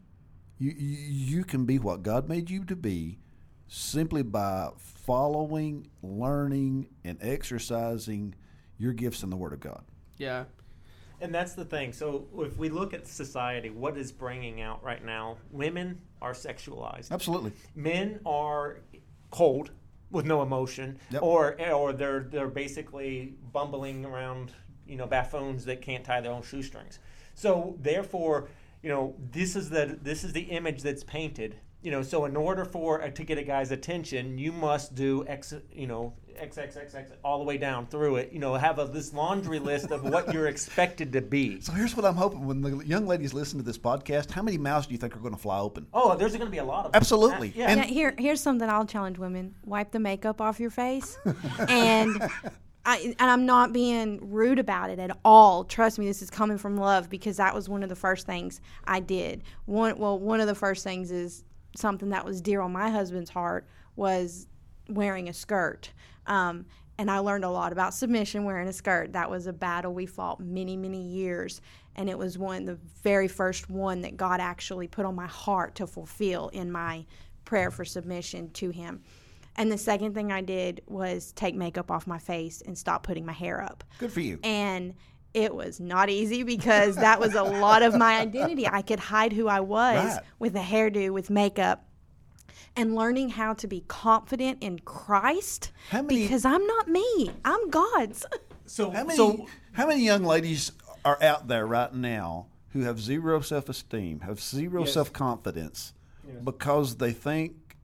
You, you, you can be what God made you to be simply by following, learning, and exercising your gifts in the Word of God. Yeah. And that's the thing. So if we look at society, what is bringing out right now? Women are sexualized. Absolutely. Men are cold with no emotion, Yep. or or they're they're basically bumbling around, you know, buffoons that can't tie their own shoestrings. So therefore, you know, this is the this is the image that's painted. You know, so in order for uh, to get a guy's attention, you must do x, you know, x x x x all the way down through it. You know, have a, this laundry list of what you're expected to be. [LAUGHS] So here's what I'm hoping when the young ladies listen to this podcast, how many mouths do you think are going to fly open? Oh, there's going to be a lot of them. Absolutely. Uh, yeah. And- Now, here, here's something I'll challenge women: wipe the makeup off your face, and [LAUGHS] I, and I'm not being rude about it at all. Trust me, this is coming from love because that was one of the first things I did. One, well, one of the first things is something that was dear on my husband's heart was wearing a skirt. Um, and I learned a lot about submission wearing a skirt. That was a battle we fought many, many years. And it was one, the very first one that God actually put on my heart to fulfill in my prayer for submission to Him. And the second thing I did was take makeup off my face and stop putting my hair up. Good for you. And it was not easy because that was a lot of my identity. I could hide who I was Right. with a hairdo, with makeup, and learning how to be confident in Christ How many- because I'm not me, I'm God's. [LAUGHS] So, How many, so how many young ladies are out there right now who have zero self esteem, have zero Yes. self confidence because they think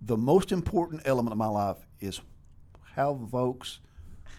the most important element of my life is how folks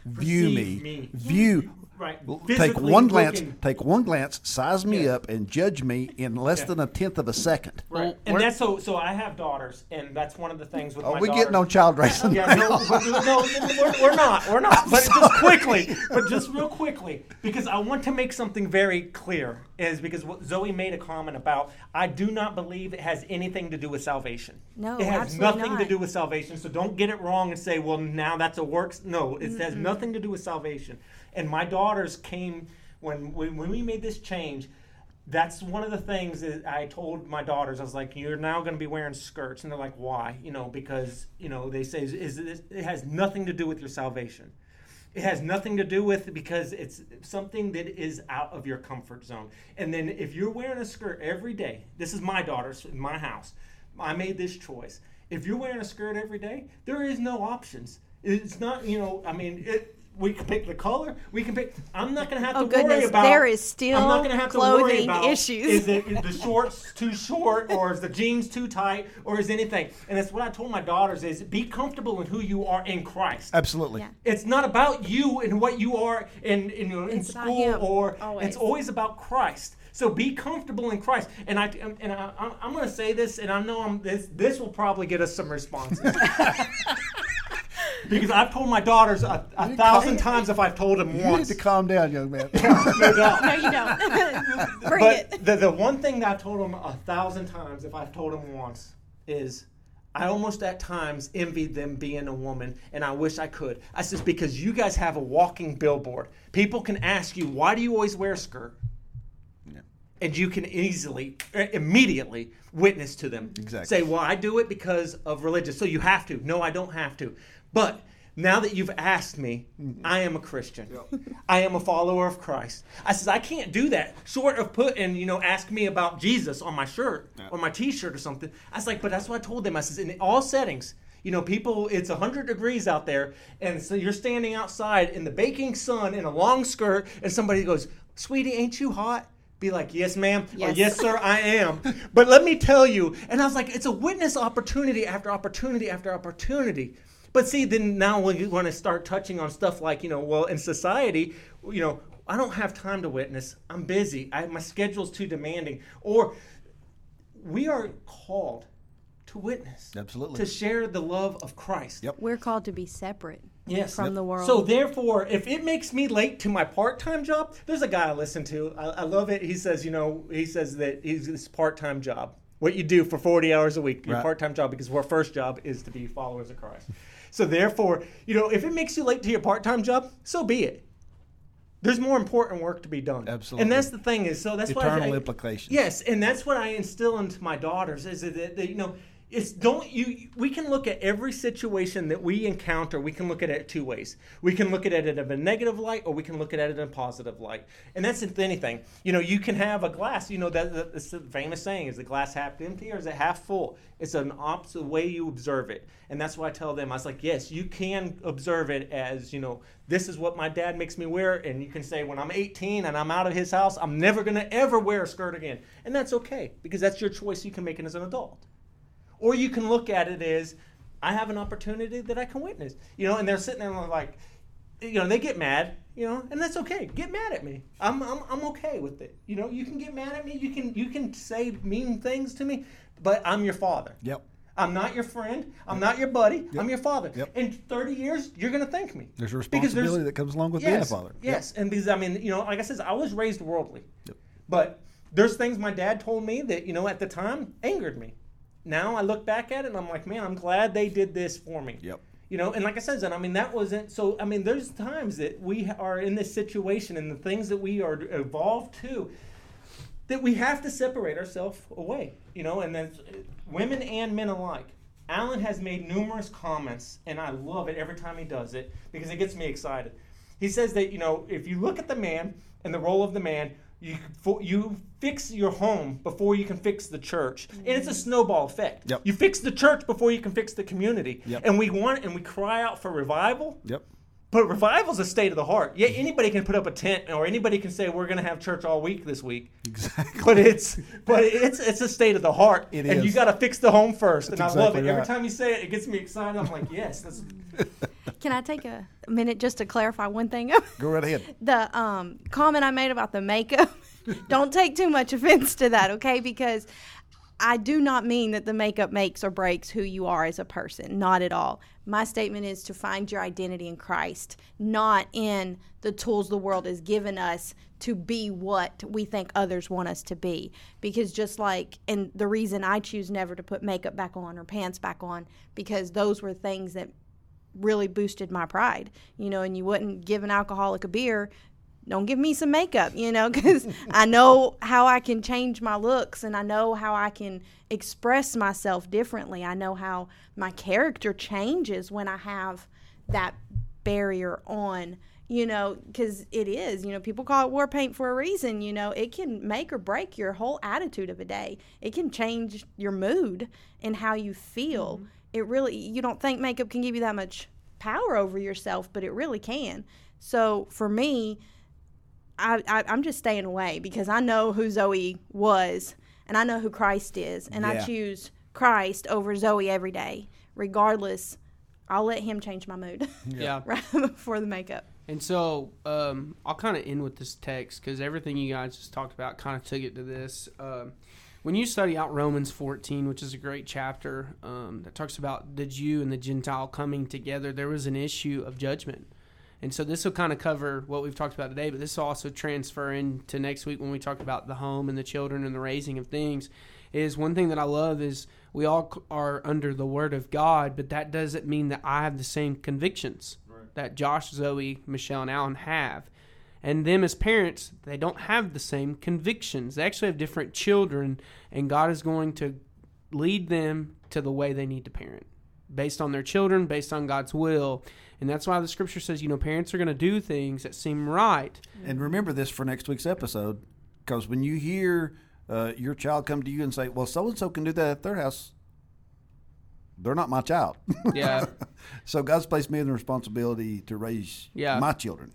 view me, me. view. Right. L- Take Physically one glance. Take one glance. Size me Yeah. up and judge me in less Yeah. than a tenth of a second. Right. Well, and that's so. So I have daughters, and that's one of the things with Oh, my we daughters. getting on child raising. Yeah, no, but- no, we're, we're not. We're not. But just quickly, but just real quickly, because I want to make something very clear. Is because what Zoe made a comment about. I do not believe it has anything to do with salvation. No, it has nothing to do with salvation. So don't get it wrong and say, well, now that's a works. No, it has nothing to do with salvation. And my daughters came when when, when we made this change that's one of the things that I told my daughters. I was like, "You're now going to be wearing skirts," and they're like, "Why?" You know, because you know they say is, is this, it has nothing to do with your salvation. It has nothing to do with because it's something that is out of your comfort zone. And then if you're wearing a skirt every day, this is my daughters in my house. I made this choice. If you're wearing a skirt every day, there is no options. It's not, you know, I mean, it. We can pick the color. We can pick. I'm not going to have Oh, to worry goodness, about. there is still I'm not going to have to worry clothing about issues. Is it is the shorts too short, or is the jeans too tight, or is anything? And that's what I told my daughters: is be comfortable in who you are in Christ. Absolutely. Yeah. It's not about you and what you are in in, you know, in school, Him, or always. it's always about Christ. So be comfortable in Christ. And I and I, I'm- I'm going to say this, and I know I'm this. This will probably get us some responses. [LAUGHS] because I've told my daughters a, a thousand times if I've told them You need once. to calm down, young man. No [LAUGHS] doubt. No, you don't. [LAUGHS] Bring but it. the, the one thing that I've told them a thousand times, if I've told them once, is I almost at times envied them being a woman, and I wish I could. I says because you guys have a walking billboard. People can ask you, why do you always wear a skirt? And you can easily, uh, immediately witness to them. Exactly. Say, well, I do it because of religious. So you have to. No, I don't have to. But now that you've asked me, mm-hmm. I am a Christian. [LAUGHS] I am a follower of Christ. I says I can't do that short of putting, you know, ask me about Jesus on my shirt or my T-shirt or something. I was like, but that's what I told them. I says in all settings, you know, people, it's 100 degrees out there, and so you're standing outside in the baking sun in a long skirt, and somebody goes, "Sweetie, ain't you hot?" Be like, "Yes, ma'am," or Yes. "Yes, sir, I am." but let me tell you, and I was like, it's a witness opportunity after opportunity after opportunity. But see, then now when you want to start touching on stuff like, you know, well, in society, you know, I don't have time to witness. I'm busy. I, my schedule's too demanding. Or we are called to witness, Absolutely. to share the love of Christ. Yep. We're called to be separate Yes. from the world. So therefore, if it makes me late to my part-time job, there's a guy I listen to. I, I love it. He says, you know, he says that he's this part-time job. what you do for 40 hours a week, your Right. part time job, because our first job is to be followers of Christ. So, therefore, you know, if it makes you late to your part time job, so be it. There's more important work to be done. Absolutely. And that's the thing is, so that's why Eternal implications. Yes, and that's what I instill into my daughters is that, that you know, it's don't you we can look at every situation that we encounter we can look at it two ways. We can look at it in a negative light or we can look at it in a positive light. And that's anything. You know you can have a glass you know that the famous saying is the glass half empty or is it half full? It's an opposite way you observe it. And that's why i tell them i was like yes you can observe it as you know this is what my dad makes me wear and you can say when i'm 18 and i'm out of his house i'm never going to ever wear a skirt again. And that's okay because that's your choice. You can make it as an adult or you can look at it as I have an opportunity that I can witness. You know, and they're sitting there and like, you know, they get mad, you know, and that's okay. Get mad at me. I'm, I'm, I'm okay with it. You know, you can get mad at me. You can you can say mean things to me, but I'm your father. Yep. I'm not your friend. I'm not your buddy. I'm your father. Yep. In 30 years, you're going to thank me. There's a responsibility that comes along with being a yes, father. Yes, and because I mean, you know, like I said, I was raised worldly, Yep. but there's things my dad told me that you know at the time angered me. Now I look back at it and I'm like, man, I'm glad they did this for me. Yep. You know, and like I said, I mean that wasn't so. I mean, there's times that we are in this situation and the things that we are evolved to that we have to separate ourselves away, you know, and then women and men alike. Alan has made numerous comments, and I love it every time he does it because it gets me excited. He says that you know if you look at the man and the role of the man, you you fix your home before you can fix the church, and it's a mm. snowball effect. Yep. You fix the church before you can fix the community, Yep. and we want and we cry out for revival. Yep. But revival's a state of the heart. Yeah, anybody can put up a tent, or anybody can say we're going to have church all week this week. Exactly. But it's but it's it's a state of the heart, It and you got to fix the home first. That's and I love exactly it. Every time you say it, it gets me excited. I'm like, yes, that's [LAUGHS] Can I take a minute just to clarify one thing? [LAUGHS] Go right ahead. the um, comment I made about the makeup, [LAUGHS] don't take too much offense to that, okay? Because I do not mean that the makeup makes or breaks who you are as a person. Not at all. My statement is to find your identity in Christ, not in the tools the world has given us to be what we think others want us to be. Because just like, and the reason I choose never to put makeup back on or pants back on, because those were things that really boosted my pride, you know, and you wouldn't give an alcoholic a beer. Don't give me some makeup, you know, [LAUGHS] because I know how I can change my looks and I know how I can express myself differently. I know how my character changes when I have that barrier on, you know, because it is, you know, people call it war paint for a reason, you know, it can make or break your whole attitude of a day. It can change your mood and how you feel. Mm-hmm. It really, you don't think makeup can give you that much power over yourself, but it really can. So for me, I, I I'm just staying away because I know who Zoe was and I know who Christ is, and I choose Christ over Zoe every day, regardless. I'll let him change my mood [LAUGHS] Yeah. right before the makeup. And so um, I'll kind of end with this text because everything you guys just talked about kind of took it to this. Um, when you study out Romans 14, which is a great chapter um, that talks about the Jew and the Gentile coming together, there was an issue of judgment. And so this will kind of cover what we've talked about today, but this will also transfer into next week when we talk about the home and the children and the raising of things. Is one thing that I love is we all are under the Word of God, but that doesn't mean that I have the same convictions that Josh, Zoe, Michelle, and Alan have. And them as parents, they don't have the same convictions. They actually have different children, and God is going to lead them to the way they need to parent based on their children, based on God's will. And that's why the scripture says, you know, parents are going to do things that seem right. And remember this for next week's episode, because when you hear uh, your child come to you and say, "Well, so and so can do that at their house," they're not my child. Yeah. [LAUGHS] so God's placed me in the responsibility to raise Yeah. my children.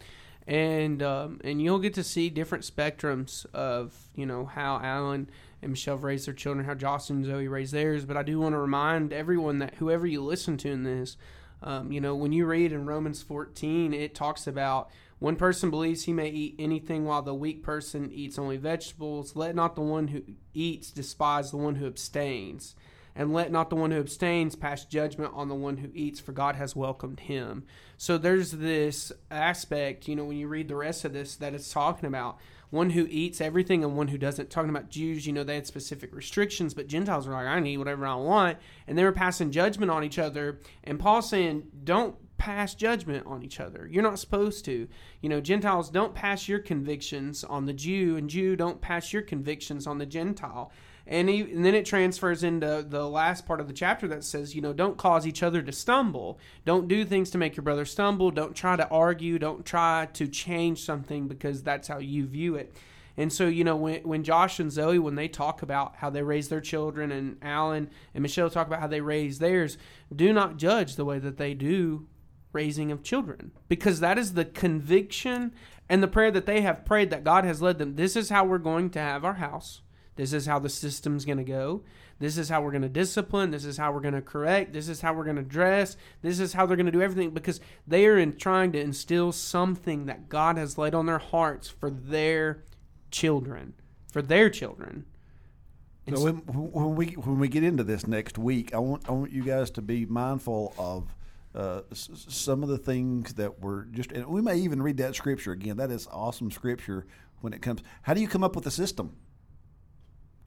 And um, and you'll get to see different spectrums of you know how Alan and Michelle raised their children, how Jocelyn and Zoe raised theirs. But I do want to remind everyone that whoever you listen to in this, um, you know, when you read in Romans 14, it talks about one person believes he may eat anything while the weak person eats only vegetables. Let not the one who eats despise the one who abstains. and let not the one who abstains pass judgment on the one who eats, for God has welcomed him. So there's this aspect, you know, when you read the rest of this, that it's talking about one who eats everything and one who doesn't. Talking about Jews, you know, they had specific restrictions, but Gentiles were like, I eat whatever I want. And they were passing judgment on each other. And Paul's saying, don't pass judgment on each other. You're not supposed to. You know, Gentiles don't pass your convictions on the Jew, and Jew don't pass your convictions on the Gentile. And, he, and then it transfers into the last part of the chapter that says, you know, don't cause each other to stumble. Don't do things to make your brother stumble. Don't try to argue. Don't try to change something because that's how you view it. And so, you know, when, when Josh and Zoe, when they talk about how they raise their children, and Alan and Michelle talk about how they raise theirs, do not judge the way that they do raising of children because that is the conviction and the prayer that they have prayed that God has led them. This is how we're going to have our house. This is how the system's going to go. This is how we're going to discipline. This is how we're going to correct. This is how we're going to dress. This is how they're going to do everything because they are in trying to instill something that God has laid on their hearts for their children, for their children. And So when, when we when we get into this next week, I want I want you guys to be mindful of uh, s- some of the things that were just, and we may even read that scripture again. That is awesome scripture when it comes. How do you come up with a system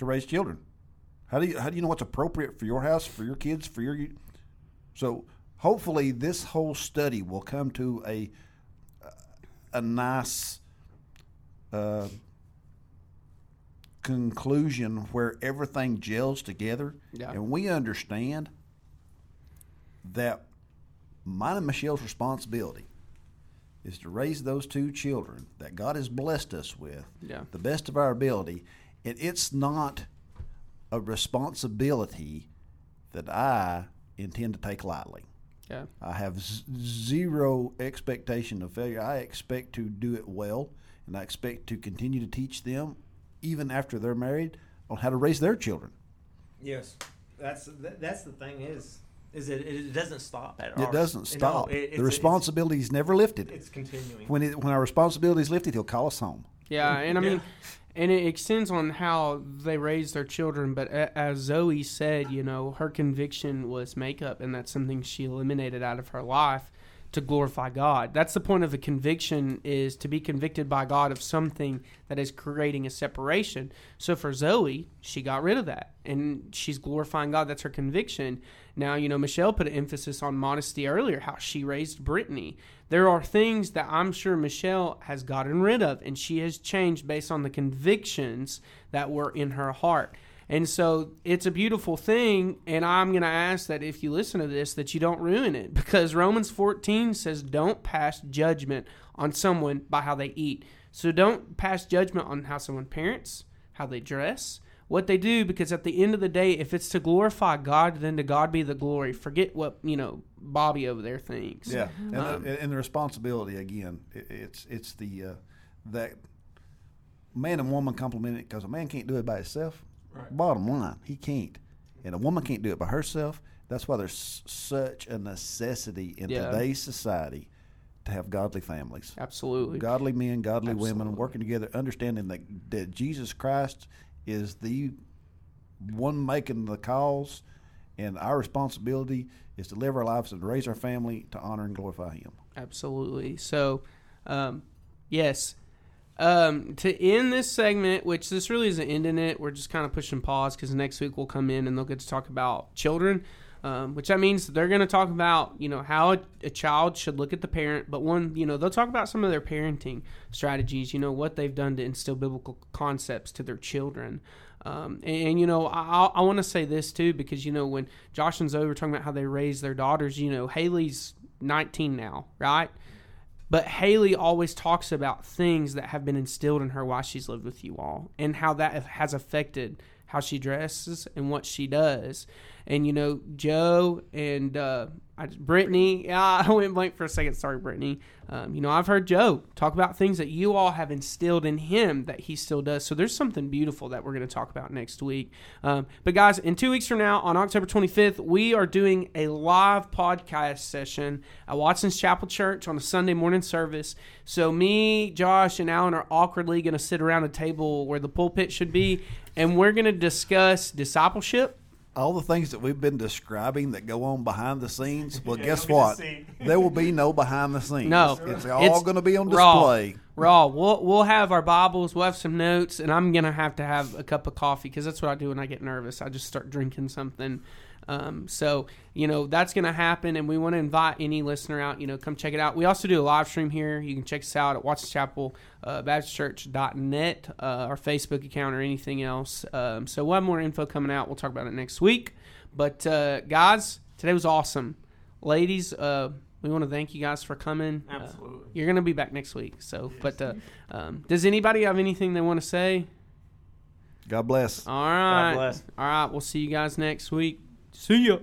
to raise children? How do you how do you know what's appropriate for your house, for your kids, for your? So hopefully this whole study will come to a a nice. Uh, conclusion where everything gels together Yeah. and we understand that mine and Michelle's responsibility is to raise those two children that God has blessed us with Yeah. the best of our ability and it's not a responsibility that I intend to take lightly. Yeah. I have z- zero expectation of failure. I expect to do it well, and I expect to continue to teach them, even after they're married, on how to raise their children. Yes, that's that's the thing is is it it doesn't stop at It doesn't no, stop. it- it's- the responsibility is never lifted. It's, it's continuing. when it, when our responsibility is lifted, He'll call us home. Yeah, and I Yeah. mean, and it extends on how they raise their children. But as Zoe said, you know, her conviction was makeup, and that's something she eliminated out of her life to glorify God. That's the point of a conviction is to be convicted by God of something that is creating a separation. So for Zoe, she got rid of that and she's glorifying God. That's her conviction. Now, you know, Michelle put an emphasis on modesty earlier, how she raised Brittany. There are things that I'm sure Michelle has gotten rid of and she has changed based on the convictions that were in her heart. And so it's a beautiful thing. And I'm going to ask that if you listen to this, that you don't ruin it [LAUGHS] because Romans 14 says, don't pass judgment on someone by how they eat. So don't pass judgment on how someone parents, how they dress, what they do, because at the end of the day, if it's to glorify God, then to God be the glory. Forget what, you know, Bobby over there thinks. Yeah, and, Um, the, and the responsibility again, it, it's it's the uh, that man and woman complement it because a man can't do it by himself. Right. Bottom line, he can't, and a woman can't do it by herself. That's why there's such a necessity in Yeah. today's society to have godly families, Absolutely. godly men, godly women working together, understanding that that Jesus Christ is the one making the calls, and our responsibility is to live our lives and raise our family to honor and glorify Him. Absolutely. So, um, yes. Um, to end this segment, which this really isn't ending it, we're just kind of pushing pause because next week we'll come in and they'll get to talk about children, um, which that means they're going to talk about you know how a, a child should look at the parent, but one you know they'll talk about some of their parenting strategies, you know what they've done to instill biblical concepts to their children. Um, and, and, you know, I, I want to say this too because you know when Josh and Zoe were talking about how they raise their daughters, you know Haley's 19 now, right? But Haley always talks about things that have been instilled in her while she's lived with you all and how that has affected how she dresses and what she does. And, you know, Joe and uh, I, Brittany, yeah, [LAUGHS] I went blank for a second. Sorry, Brittany. Um, you know, I've heard Joe talk about things that you all have instilled in him that he still does. So there's something beautiful that we're going to talk about next week. Um, but, guys, in two weeks from now, on October 25th, we are doing a live podcast session at Watson's Chapel Church on a Sunday morning service. So, me, Josh, and Alan are awkwardly going to sit around a table where the pulpit should be, and we're going to discuss discipleship all the things that we've been describing that go on behind the scenes. Well, [LAUGHS] Yeah, guess you'll get to what? there will be no behind the scenes. No. it's all It's going to be on raw. display. Raw. We'll we'll have our Bibles. We'll have some notes, and I'm gonna have to have a cup of coffee because that's what I do when I get nervous. I just start drinking something. Um, so you know that's gonna happen, and we want to invite any listener out. You know, come check it out. We also do a live stream here. You can check us out at Watson Chapel uh, uh, our Facebook account, or anything else. Um, so we'll have more info coming out. We'll talk about it next week. But uh, guys, today was awesome. Ladies, uh, we want to thank you guys for coming. Uh, Absolutely. you're gonna be back next week. So, but uh, um, does anybody have anything they want to say? God bless. All right, bless. all right. We'll see you guys next week. See ya.